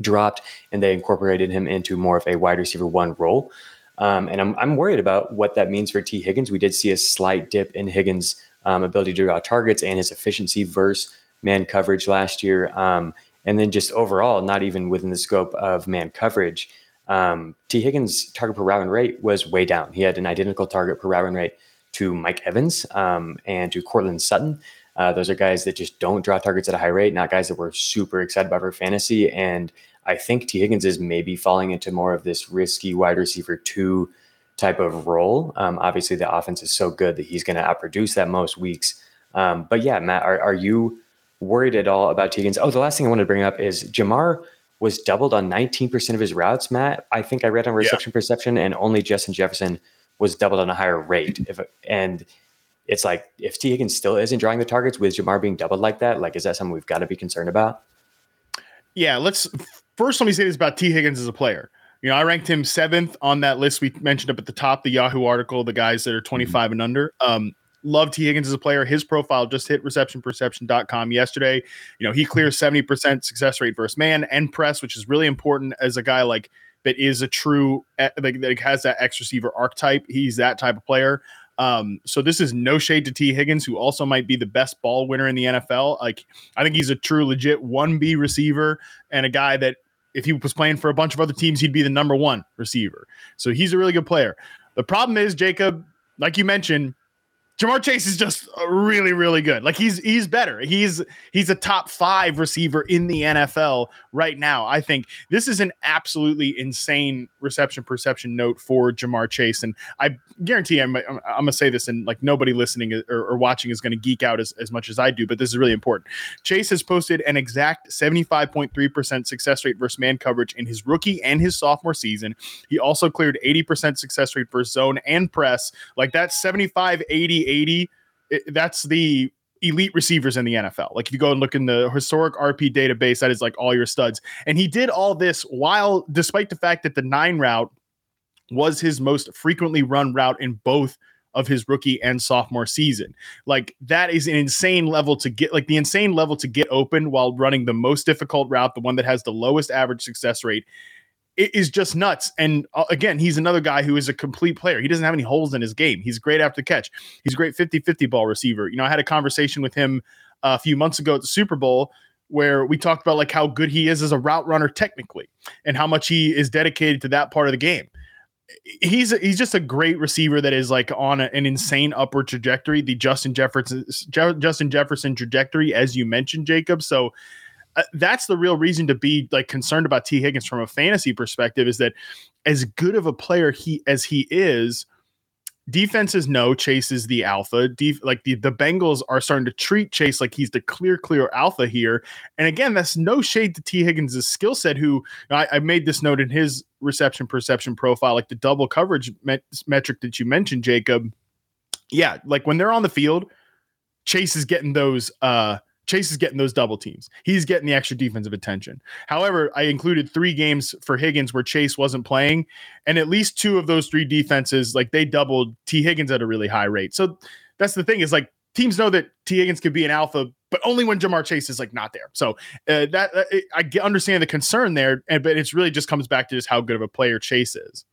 dropped and they incorporated him into more of a wide receiver one role. Um, and I'm, I'm worried about what that means for Tee Higgins. We did see a slight dip in Higgins' um, ability to draw targets and his efficiency versus man coverage last year. Um, and then just overall, not even within the scope of man coverage, um, Tee Higgins' target per route rate was way down. He had an identical target per route rate to Mike Evans um, and to Courtland Sutton. Uh, those are guys that just don't draw targets at a high rate, not guys that we're super excited about for fantasy. And I think Tee Higgins is maybe falling into more of this risky wide receiver two type of role. Um, obviously, the offense is so good that he's going to outproduce that most weeks. Um, but yeah, Matt, are, are you worried at all about Tee Higgins? Oh, the last thing I wanted to bring up is Ja'Marr was doubled on 19% of his routes, Matt. I think I read on reception yeah. perception, and only Justin Jefferson was doubled on a higher rate. If and it's like if Tee Higgins still isn't drawing the targets with Ja'Marr being doubled like that, like is that something we've got to be concerned about? Yeah, let's first let me say this about Tee Higgins as a player. You know, I ranked him seventh on that list we mentioned up at the top, the Yahoo article, the guys that are 25 mm-hmm. and under. Um, love Tee Higgins as a player. His profile just hit receptionperception.com yesterday. You know, he clears 70% success rate versus man and press, which is really important as a guy like that is a true like that has that X receiver archetype. He's that type of player. Um, so this is no shade to Tee Higgins, who also might be the best ball winner in the NFL. Like I think he's a true legit one B receiver and a guy that if he was playing for a bunch of other teams, he'd be the number one receiver. So he's a really good player. The problem is, Jacob, like you mentioned, Ja'Marr Chase is just uh, really, really good. Like he's he's better. He's he's a top five receiver in the NFL right now. I think this is an absolutely insane reception perception note for Ja'Marr Chase, and I guarantee I'm, I'm, I'm gonna say this, and like nobody listening uh, or, or watching is gonna geek out as, as much as I do, but this is really important. Chase has posted an exact 75.3 percent success rate versus man coverage in his rookie and his sophomore season. He also cleared 80 percent success rate versus zone and press. Like that 75, 80 80, it, that's the elite receivers in the NFL. Like if you go and look in the historic RP database, that is like all your studs. And he did all this while, despite the fact that the nine route was his most frequently run route in both of his rookie and sophomore season. Like that is an insane level to get, like the insane level to get open while running the most difficult route, the one that has the lowest average success rate it is just nuts. And uh, again, he's another guy who is a complete player. He doesn't have any holes in his game. He's great after catch. He's a great 50 50 ball receiver. You know, I had a conversation with him a few months ago at the Super Bowl where we talked about like how good he is as a route runner technically and how much he is dedicated to that part of the game. He's he's just a great receiver that is like on a, an insane upward trajectory, the Justin Jefferson Justin Jefferson trajectory, as you mentioned, Jacob. So uh, that's the real reason to be like concerned about Tee Higgins from a fantasy perspective is that as good of a player he as he is, defenses know Chase is the alpha. Def, like the, the Bengals are starting to treat Chase like he's the clear, clear alpha here. And again, that's no shade to Tee Higgins' skill set, who I, I, made this note in his reception perception profile, like the double coverage met, metric that you mentioned, Jacob. Yeah, like when they're on the field, Chase is getting those uh Chase is getting those double teams. He's getting the extra defensive attention. However, I included three games for Higgins where Chase wasn't playing, and at least two of those three defenses, like they doubled Tee Higgins at a really high rate. So that's the thing is like teams know that Tee Higgins could be an alpha, but only when Ja'Marr Chase is like not there. So uh, that uh, I understand the concern there, and but it's really just comes back to just how good of a player Chase is.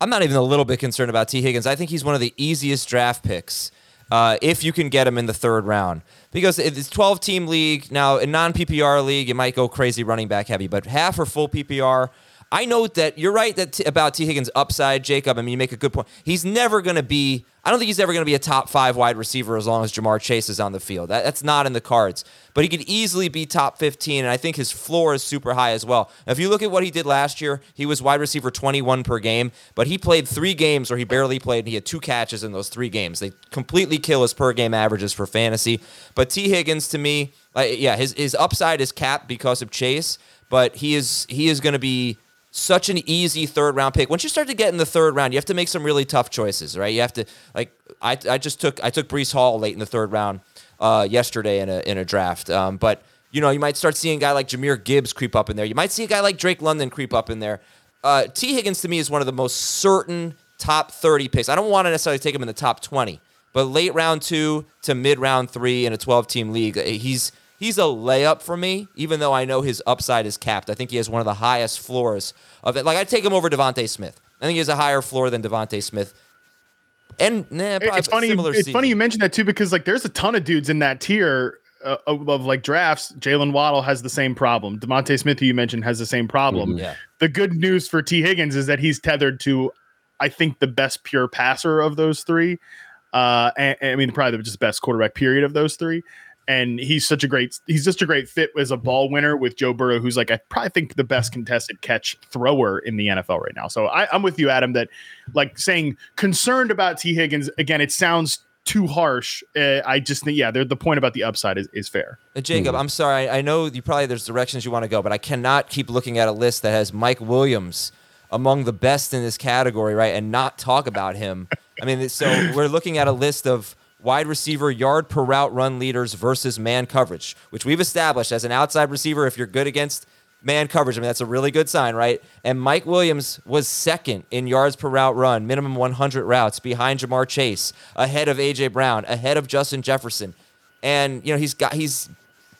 I'm not even a little bit concerned about Tee Higgins. I think he's one of the easiest draft picks uh, if you can get him in the third round. Because it's 12 team league. Now, in non PPR league, it might go crazy running back heavy, but half or full PPR. I know that you're right that t- about Tee Higgins' upside, Jacob. I mean, you make a good point. He's never going to be I don't think he's ever going to be a top five wide receiver as long as Ja'Marr Chase is on the field. That, that's not in the cards. But he could easily be top 15, and I think his floor is super high as well. Now, if you look at what he did last year, he was wide receiver 21 per game, but he played three games where he barely played, and he had two catches in those three games. They completely kill his per game averages for fantasy. But Tee Higgins, to me, like, yeah, his, his upside is capped because of Chase, but he is he is going to be such an easy third round pick. Once you start to get in the third round, you have to make some really tough choices, right? You have to like I, I just took I took Breece Hall late in the third round uh, yesterday in a in a draft, um, but you know you might start seeing a guy like Jahmyr Gibbs creep up in there. You might see a guy like Drake London creep up in there. Uh, Tee Higgins to me is one of the most certain top thirty picks. I don't want to necessarily take him in the top twenty, but late round two to mid round three in a twelve team league, he's he's a layup for me, even though I know his upside is capped. I think he has one of the highest floors of it. Like I'd take him over DeVonta Smith. I think he has a higher floor than DeVonta Smith. And nah, it's funny. It's season. funny you mentioned that too because like there's a ton of dudes in that tier uh, of, of, like drafts. Jalen Waddle has the same problem. DeVonta Smith, who you mentioned, has the same problem. Mm-hmm. Yeah. The good news for Tee Higgins is that he's tethered to, I think, the best pure passer of those three. Uh, and, and I mean, probably the just best quarterback period of those three and he's such a great he's just a great fit as a ball winner with Joe Burrow, who's like I probably think the best contested catch thrower in the NFL right now. So I, am with you, Adam, that like saying concerned about Tee Higgins again. It sounds too harsh. Uh, I just think yeah, the point about the upside is is fair. Uh, Jacob, mm I'm sorry. I know you probably there's directions you want to go, but I cannot keep looking at a list that has Mike Williams among the best in this category, right, and not talk about him. I mean, so we're looking at a list of wide receiver yard per route run leaders versus man coverage, which we've established as an outside receiver. If you're good against man coverage, I mean, that's a really good sign, right? And Mike Williams was second in yards per route run, minimum 100 routes, behind Ja'Marr Chase, ahead of A.J. Brown, ahead of Justin Jefferson. And, you know, he's got, he's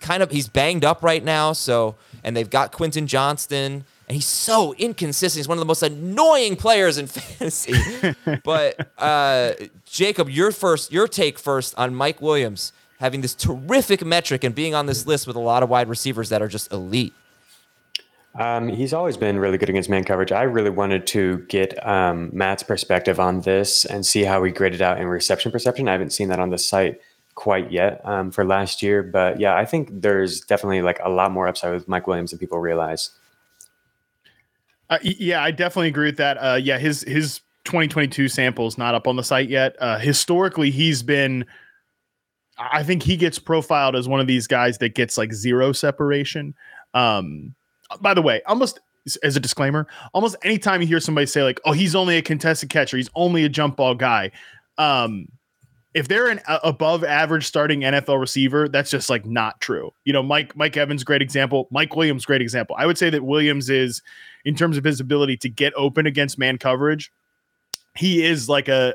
kind of, he's banged up right now. So, and they've got Quentin Johnston and he's so inconsistent. He's one of the most annoying players in fantasy. but uh, Jacob, your first, your take first on Mike Williams having this terrific metric and being on this list with a lot of wide receivers that are just elite. Um, he's always been really good against man coverage. I really wanted to get um, Matt's perspective on this and see how he graded out in reception perception. I haven't seen that on the site quite yet um, for last year, but yeah, I think there's definitely like a lot more upside with Mike Williams than people realize. Uh, yeah, I definitely agree with that. Uh, yeah, his his 2022 sample is not up on the site yet. Uh, historically, he's been. I think he gets profiled as one of these guys that gets like zero separation. Um, by the way, almost as a disclaimer, almost anytime you hear somebody say like, "Oh, he's only a contested catcher, he's only a jump ball guy," um, if they're an above average starting NFL receiver, that's just like not true. You know, Mike Mike Evans great example, Mike Williams great example. I would say that Williams is in terms of his ability to get open against man coverage, he is like a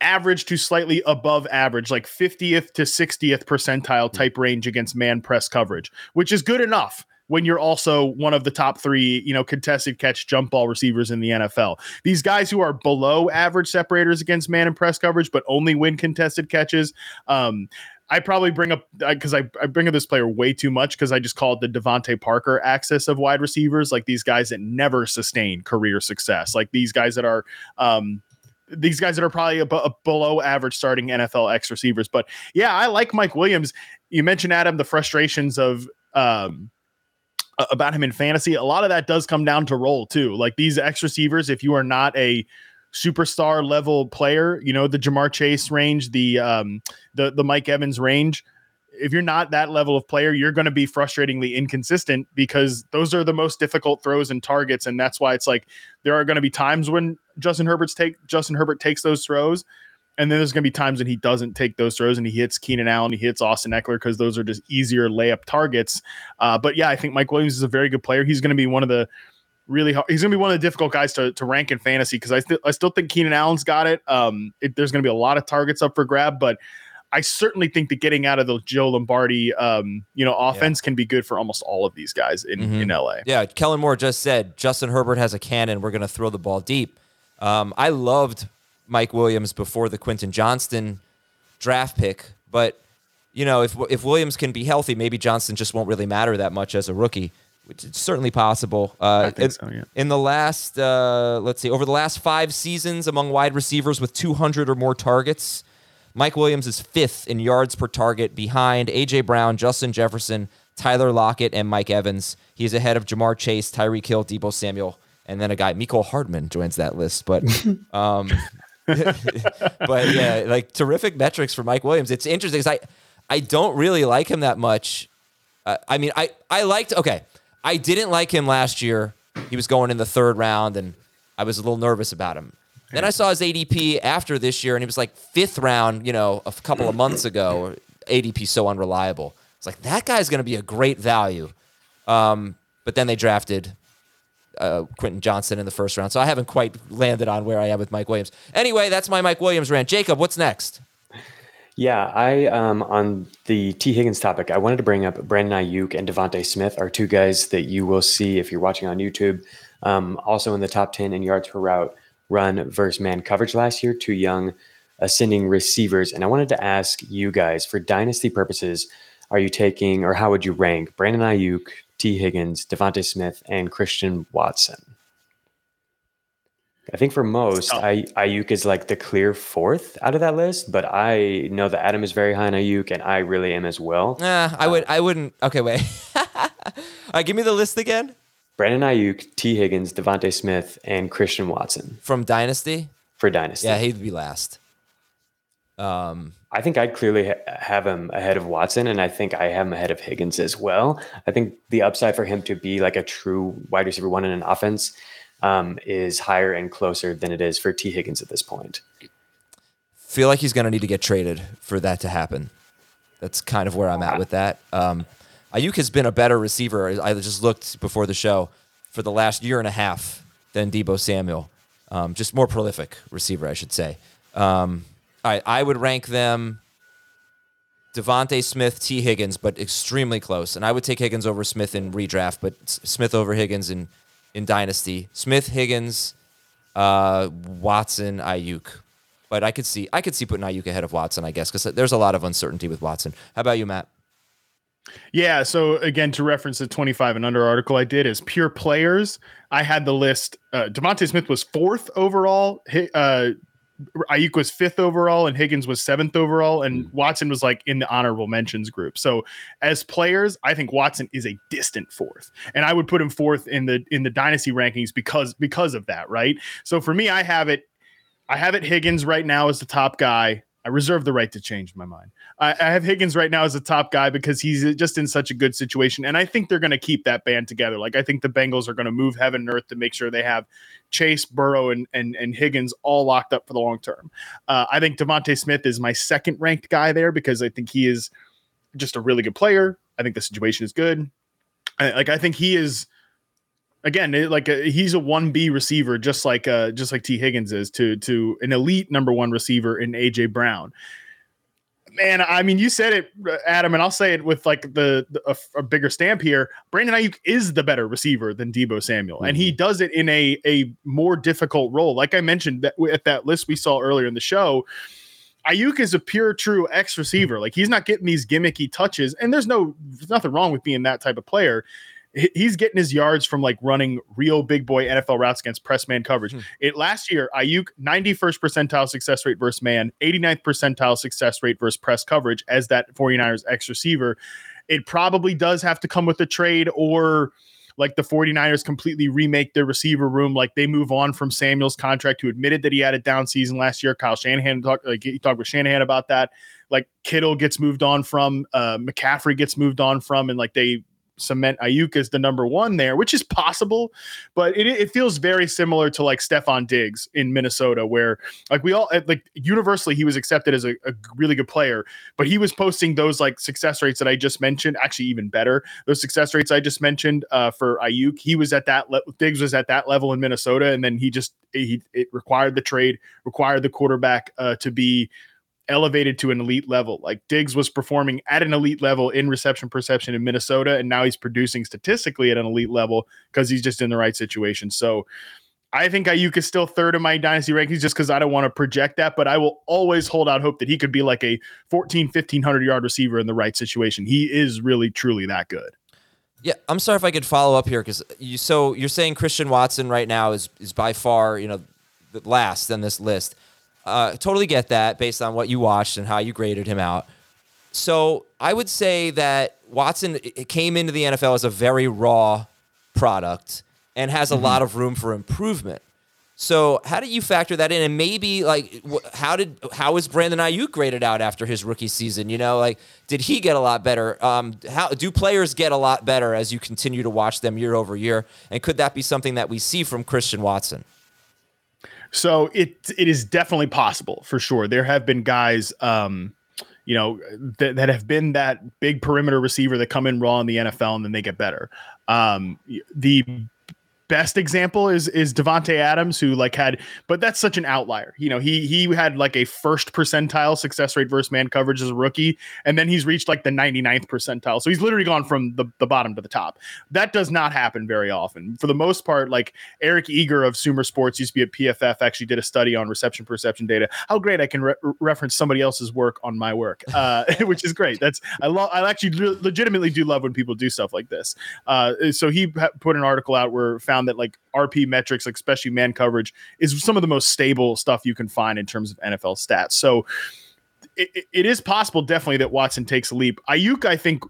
average to slightly above average, like 50th to 60th percentile type range against man press coverage, which is good enough when you're also one of the top three, you know, contested catch jump ball receivers in the NFL. These guys who are below average separators against man and press coverage, but only win contested catches. Um, I probably bring up because I, I bring up this player way too much because I just call it the DeVante Parker axis of wide receivers, like these guys that never sustain career success, like these guys that are um, these guys that are probably a, a below average starting NFL X receivers. But yeah, I like Mike Williams. You mentioned Adam the frustrations of um, about him in fantasy. A lot of that does come down to role too. Like these X receivers, if you are not a superstar level player, you know, the Ja'Marr Chase range, the um the the Mike Evans range, if you're not that level of player, you're going to be frustratingly inconsistent because those are the most difficult throws and targets and that's why it's like there are going to be times when Justin Herbert's take Justin Herbert takes those throws and then there's going to be times when he doesn't take those throws and he hits Keenan Allen, he hits Austin Ekeler because those are just easier layup targets. Uh, but yeah, I think Mike Williams is a very good player. He's going to be one of the really hard. He's going to be one of the difficult guys to, to rank in fantasy because I, st- I still think Keenan Allen's got it. Um, it, There's going to be a lot of targets up for grab, but I certainly think that getting out of the Joe Lombardi, um, you know, offense yeah. can be good for almost all of these guys in, mm-hmm. in LA. Yeah, Kellen Moore just said Justin Herbert has a cannon. We're going to throw the ball deep. Um, I loved Mike Williams before the Quentin Johnston draft pick. But you know, if if Williams can be healthy, maybe Johnston just won't really matter that much as a rookie. Which is certainly possible. Uh, I think in, so, yeah. in the last, uh, let's see, over the last five seasons among wide receivers with 200 or more targets, Mike Williams is fifth in yards per target behind A.J. Brown, Justin Jefferson, Tyler Lockett, and Mike Evans. He's ahead of Ja'Marr Chase, Tyreek Hill, Deebo Samuel, and then a guy, Mecole Hardman, joins that list. But, um, but yeah, like terrific metrics for Mike Williams. It's interesting because I, I don't really like him that much. Uh, I mean, I, I liked, okay, I didn't like him last year. He was going in the third round, and I was a little nervous about him. Then I saw his ADP after this year, and he was like fifth round, you know, a couple of months ago. ADP so unreliable. It's like that guy's going to be a great value. Um, but then they drafted uh, Quentin Johnston in the first round, so I haven't quite landed on where I am with Mike Williams. Anyway, that's my Mike Williams rant. Jacob, what's next? Yeah, I um on the Tee Higgins topic, I wanted to bring up Brandon Aiyuk and DeVonta Smith are two guys that you will see if you're watching on YouTube. Um, also in the top ten in yards per route run versus man coverage last year. Two young ascending receivers, and I wanted to ask you guys for dynasty purposes, are you taking or how would you rank Brandon Aiyuk, Tee Higgins, DeVonta Smith, and Christian Watson? I think for most. I, Aiyuk is like the clear fourth out of that list, but I know that Adam is very high on Aiyuk, and I really am as well. Nah, I would, I wouldn't. Okay, wait. All right, give me the list again Brandon Aiyuk, Tee Higgins, DeVonta Smith, and Christian Watson from Dynasty. for Dynasty. Yeah, he'd be last. Um, I think I'd clearly ha- have him ahead of Watson, and I think I have him ahead of Higgins as well. I think the upside for him to be like a true wide receiver one in an offense um, is higher and closer than it is for Tee Higgins at this point. feel like he's going to need to get traded for that to happen. That's kind of where I'm at with that. Um, Aiyuk has been a better receiver. I just looked before the show for the last year and a half than Deebo Samuel. Um, just more prolific receiver, I should say. Um, I, I would rank them DeVonta Smith, Tee Higgins, but extremely close. And I would take Higgins over Smith in redraft, but Smith over Higgins in, in Dynasty. Smith, Higgins, uh, Watson, Aiyuk. But I could see I could see putting Aiyuk ahead of Watson, I guess, because there's a lot of uncertainty with Watson. How about you, Matt? Yeah. So again, to reference the 25 and under article I did is pure players. I had the list. Uh, DeVonta Smith was fourth overall. Uh, Aiyuk was fifth overall, and Higgins was seventh overall, and mm. Watson was like in the honorable mentions group. So as players, I think Watson is a distant fourth, and I would put him fourth in the in the dynasty rankings because because of that, right? So for me, I have it. I have it Higgins right now as the top guy. I reserve the right to change my mind. I, I have Higgins right now as a top guy because he's just in such a good situation. And I think they're going to keep that band together. Like, I think the Bengals are going to move heaven and earth to make sure they have Chase, Burrow, and, and, and Higgins all locked up for the long term. Uh, I think DeVonta Smith is my second ranked guy there because I think he is just a really good player. I think the situation is good. I, like, I think he is again it- like uh he's a 1b receiver just like uh just like tee higgins is to to an elite number one receiver in aj brown man i mean you said it uh, adam and i'll say it with like the, the a, a bigger stamp here. Brandon aiyuk is the better receiver than deebo samuel and he does it in a a more difficult role. Like i mentioned that at that list we saw earlier in the show Aiyuk is a pure true X receiver. Like he's not getting these gimmicky touches, and there's no there's nothing wrong with being that type of player he's getting his yards from like running real big boy NFL routes against press man coverage. It last year, Aiyuk 91st percentile success rate versus man, 89th percentile success rate versus press coverage as that 49ers X receiver. It probably does have to come with a trade or like the 49ers completely remake their receiver room. Like they move on from Samuel's contract, who admitted that he had a down season last year. Kyle Shanahan talked like he talked with Shanahan about that. Like Kittle gets moved on from, uh, McCaffrey gets moved on from, and like they cement Aiyuk as the number one there, which is possible, but it, it feels very similar to like Stefon Diggs in Minnesota, where like we all like universally he was accepted as a, a really good player, but he was posting those like success rates that I just mentioned, actually even better. Those success rates I just mentioned uh, for Aiyuk, he was at that le- Diggs was at that level in Minnesota, and then he just he it required the trade, required the quarterback uh, to be elevated to an elite level. Like Diggs was performing at an elite level in reception perception in Minnesota, and now he's producing statistically at an elite level because he's just in the right situation. So I think Aiyuk is still third in my dynasty rankings just because I don't want to project that, but I will always hold out hope that he could be like a 14, 1500 yard receiver in the right situation. He is really, truly that good. Yeah, I'm sorry if I could follow up here because you. So you're saying Christian Watson right now is is by far you know the last on this list. Uh, totally get that based on what you watched and how you graded him out. So I would say that Watson came into the NFL as a very raw product and has a mm-hmm. lot of room for improvement. So how did you factor that in? And maybe like how did how was Brandon Aiyuk graded out after his rookie season? You know, like did he get a lot better? Um, how do players get a lot better as you continue to watch them year over year? And could that be something that we see from Christian Watson? So it it is definitely possible for sure. There have been guys, um, you know, that, that have been that big perimeter receiver that come in raw in the NFL and then they get better. Um, the best example is is Davante Adams, who like had, but that's such an outlier. You know, he he had like a first percentile success rate versus man coverage as a rookie, and then he's reached like the 99th percentile. So he's literally gone from the, the bottom to the top. That does not happen very often. For the most part, like Eric Eager of Sumer Sports used to be at PFF, actually did a study on reception perception data. How great I can re- reference somebody else's work on my work, uh, which is great. That's I love. I actually legitimately do love when people do stuff like this. Uh, so he put an article out where found found that like RP metrics, like especially man coverage, is some of the most stable stuff you can find in terms of NFL stats. So it, it is possible, definitely, that Watson takes a leap. Aiyuk, I think,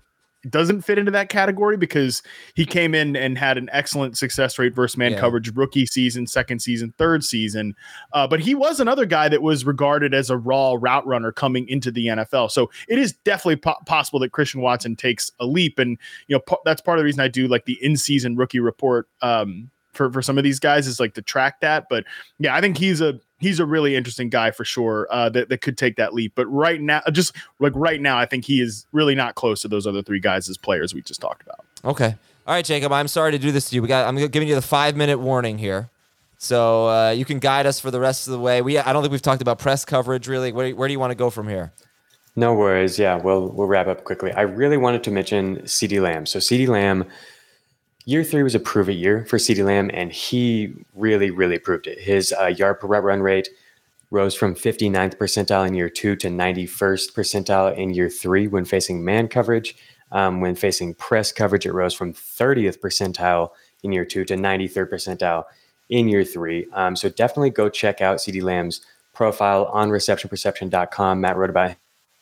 doesn't fit into that category because he came in and had an excellent success rate versus man yeah. coverage rookie season, second season, third season. Uh, but he was another guy that was regarded as a raw route runner coming into the NFL. So it is definitely po- possible that Christian Watson takes a leap, and you know that's part of the reason I do like the in-season rookie report. Um, for, for some of these guys is like to track that, but yeah, I think he's a he's a really interesting guy for sure uh, that, that could take that leap. But right now, just like right now, I think he is really not close to those other three guys as players we just talked about. Okay. All right, Jacob. I'm sorry to do this to you. We got. I'm giving you the five minute warning here, so uh, you can guide us for the rest of the way. We. I don't think we've talked about press coverage really. Where, where do you want to go from here? No worries. Yeah, we'll we'll wrap up quickly. I really wanted to mention CeeDee Lamb. So CeeDee Lamb year three was a prove it year for CeeDee Lamb, and he really, really proved it. His uh, yard per run rate rose from 59th percentile in year two to 91st percentile in year three when facing man coverage. Um, when facing press coverage, it rose from 30th percentile in year two to 93rd percentile in year three. Um, so definitely go check out CeeDee Lamb's profile on receptionperception.com. Matt wrote about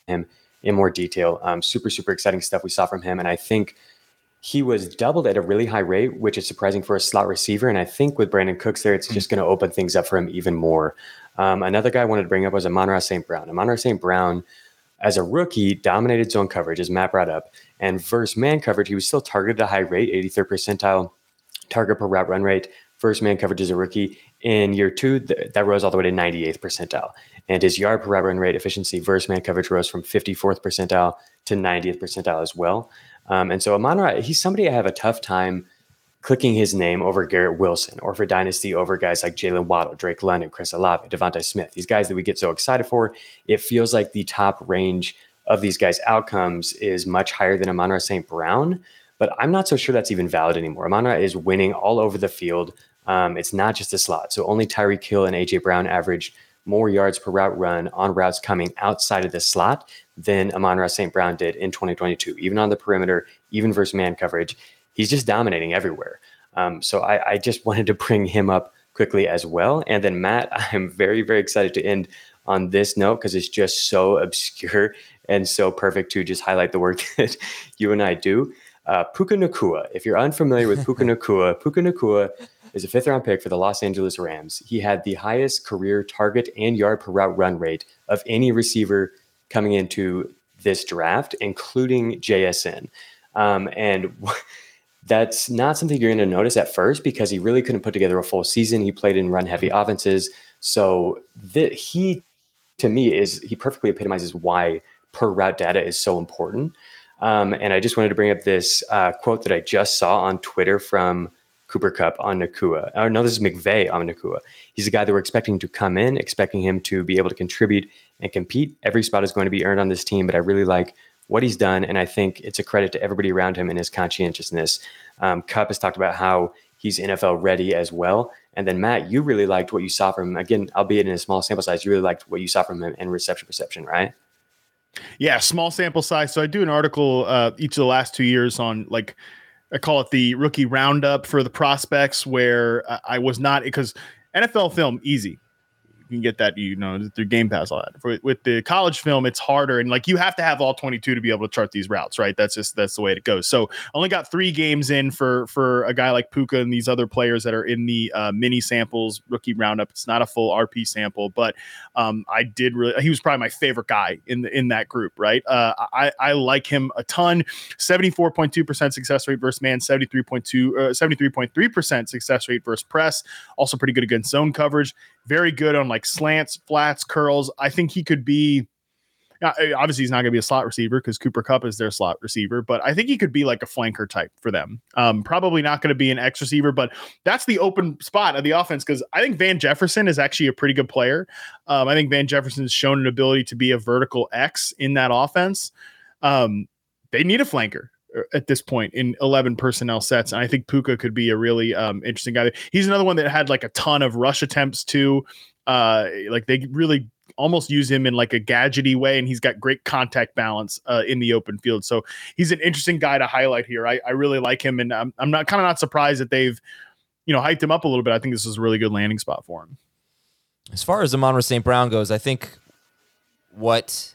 him in more detail. Um, super, super exciting stuff we saw from him. And I think he was doubled at a really high rate, which is surprising for a slot receiver. And I think with Brandin Cooks there, it's just going to open things up for him even more. Um, another guy I wanted to bring up was Amon-Ra St. Brown. Amon-Ra St. Brown, as a rookie, dominated zone coverage, as Matt brought up. And versus man coverage, he was still targeted at a high rate, 83rd percentile target per route run rate. First man coverage as a rookie. In year two, th- that rose all the way to 98th percentile. And his yard per route run rate efficiency versus man coverage rose from 54th percentile to 90th percentile as well. Um, and so Amon he's somebody I have a tough time clicking his name over Garrett Wilson or for Dynasty over guys like Jaylen Waddle, Drake London, Chris Olave, DeVonta Smith. These guys that we get so excited for. It feels like the top range of these guys' outcomes is much higher than Amon St. Brown, but I'm not so sure that's even valid anymore. Amon is winning all over the field. Um, it's not just a slot. So only Tyreek Hill and AJ Brown average more yards per route run on routes coming outside of the slot than Amon-Ra St. Brown did in 2022, even on the perimeter, even versus man coverage. He's just dominating everywhere. Um, so I, I, just wanted to bring him up quickly as well. And then Matt, I'm very, very excited to end on this note because it's just so obscure and so perfect to just highlight the work that you and I do. Uh, Puka Nacua. If you're unfamiliar with Puka Nacua, Puka Nacua is a fifth round pick for the Los Angeles Rams. He had the highest career target and yard per route run rate of any receiver coming into this draft, including JSN. Um, and that's not something you're going to notice at first because he really couldn't put together a full season. He played in run heavy offenses. So that he, to me, is he perfectly epitomizes why per route data is so important. Um, and I just wanted to bring up this uh, quote that I just saw on Twitter from Cooper Kupp on Nacua. Or no, this is McVay on Nacua. He's a guy that we're expecting to come in, expecting him to be able to contribute and compete. Every spot is going to be earned on this team, but I really like what he's done, and I think it's a credit to everybody around him and his conscientiousness. Um, Kupp has talked about how he's NFL ready as well. And then Matt, you really liked what you saw from him. Again, albeit in a small sample size, you really liked what you saw from him in reception perception, right? Yeah, small sample size. So I do an article uh, each of the last two years on like I call it the rookie roundup for the prospects, where I was not because NFL film easy can get that you know through Game Pass all that. For, with the college film, it's harder and like you have to have all 22 to be able to chart these routes, right? That's just that's the way it goes. So only got three games in for for a guy like Puka and these other players that are in the uh, mini samples rookie roundup. It's not a full RP sample, but um, I did really. He was probably my favorite guy in the, in that group, right? Uh, I I like him a ton. 74.2 percent success rate versus man, 73.2 uh, 73.3 percent success rate versus press. Also pretty good against zone coverage very good on like slants, flats, curls. I think he could be. Obviously, he's not going to be a slot receiver because Cooper Kupp is their slot receiver, but I think he could be like a flanker type for them. Um, probably not going to be an X receiver, but that's the open spot of the offense because I think Van Jefferson is actually a pretty good player. Um, I think Van Jefferson has shown an ability to be a vertical X in that offense. Um, they need a flanker at this point in 11 personnel sets. And I think Puka could be a really um, interesting guy. He's another one that had like a ton of rush attempts too. Uh, like they really almost use him in like a gadgety way, and he's got great contact balance uh, in the open field. So he's an interesting guy to highlight here. I, I really like him, and I'm, I'm not kind of not surprised that they've you know hyped him up a little bit. I think this is a really good landing spot for him. As far as Amon St. Brown goes, I think what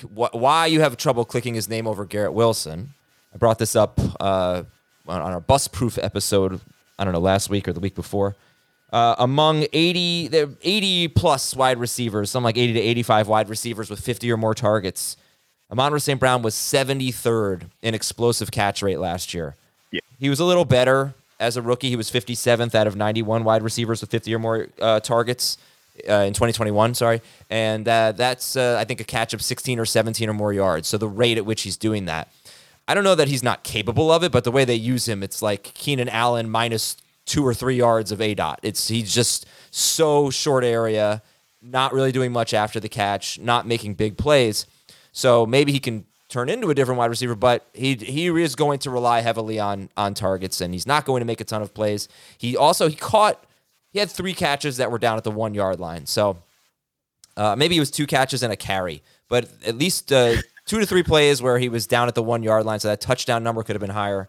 wh- why you have trouble clicking his name over Garrett Wilson. I brought this up uh, on, on our bus proof episode. I don't know last week or the week before. Uh, among 80, 80 plus wide receivers, some like 80 to 85 wide receivers with 50 or more targets. Amon St. Brown was 73rd in explosive catch rate last year. Yeah. He was a little better as a rookie. He was 57th out of 91 wide receivers with 50 or more uh, targets uh, in 2021, sorry. And uh, that's, uh, I think, a catch of 16 or 17 or more yards. So the rate at which he's doing that. I don't know that he's not capable of it, but the way they use him, it's like Keenan Allen minus two or three yards of aDOT. It's he's just so short area, not really doing much after the catch, not making big plays. So maybe he can turn into a different wide receiver, but he he is going to rely heavily on on targets, and he's not going to make a ton of plays. He also he caught he had three catches that were down at the one yard line. So uh, maybe it was two catches and a carry, but at least uh, two to three plays where he was down at the one yard line. So that touchdown number could have been higher.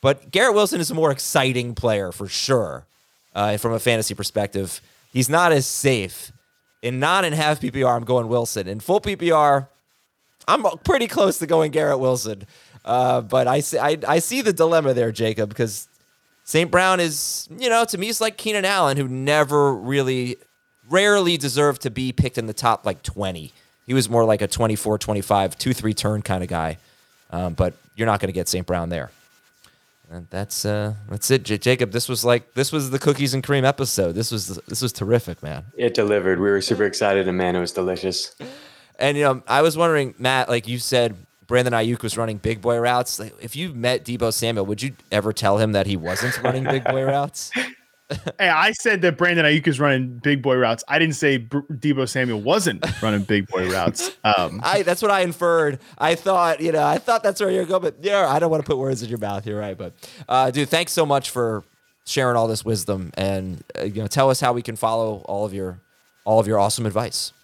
But Garrett Wilson is a more exciting player for sure uh, from a fantasy perspective. He's not as safe. In non and half PPR, I'm going Wilson. In full PPR, I'm pretty close to going Garrett Wilson. Uh, but I see, I, I see the dilemma there, Jacob, because St. Brown is, you know, to me, it's like Keenan Allen, who never really, rarely deserved to be picked in the top like 20. He was more like a 24, 25, 2 3 turn kind of guy. Um, but you're not going to get St. Brown there. And that's uh, that's it, J- Jacob. This was like this was the cookies and cream episode. This was this was terrific, man. It delivered. We were super excited, and man, it was delicious. And you know, I was wondering, Matt, like you said, Brandon Aiyuk was running big boy routes. Like, if you met Deebo Samuel, would you ever tell him that he wasn't running big boy routes? hey, I said that Brandon Aiyuk is running big boy routes. I didn't say B- Deebo Samuel wasn't running big boy routes. Um, I that's what I inferred. I thought, you know, I thought that's where you're going, but yeah, I don't want to put words in your mouth. You're right, but uh, dude, thanks so much for sharing all this wisdom and uh, you know, tell us how we can follow all of your all of your awesome advice.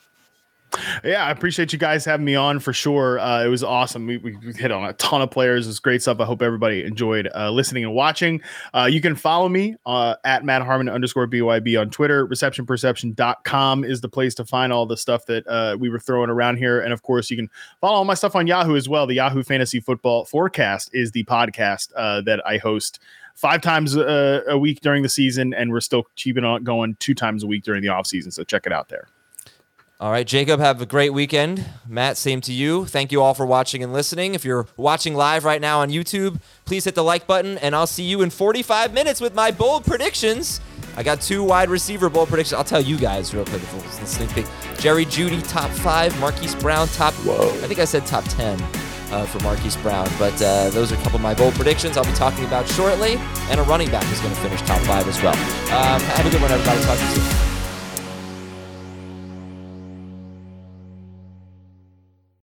Yeah, I appreciate you guys having me on for sure. Uh, it was awesome. We, we, hit on a ton of players. It's great stuff. I hope everybody enjoyed uh, listening and watching. Uh, you can follow me uh, at Matt Harmon underscore BYB on Twitter. Receptionperception.com is the place to find all the stuff that uh, we were throwing around here. And of course, you can follow all my stuff on Yahoo as well. The Yahoo Fantasy Football Forecast is the podcast uh, that I host five times a, a week during the season. And we're still keeping on going two times a week during the off season. So check it out there. All right, Jacob, have a great weekend. Matt, same to you. Thank you all for watching and listening. If you're watching live right now on YouTube, please hit the like button, and I'll see you in 45 minutes with my bold predictions. I got two wide receiver bold predictions. I'll tell you guys real quick. The sneak peek. Jerry Jeudy, top five. Marquise Brown, top. Whoa. I think I said top 10 uh, for Marquise Brown. But uh, those are a couple of my bold predictions I'll be talking about shortly. And a running back is going to finish top five as well. Um, have a good one, everybody. Talk to you soon.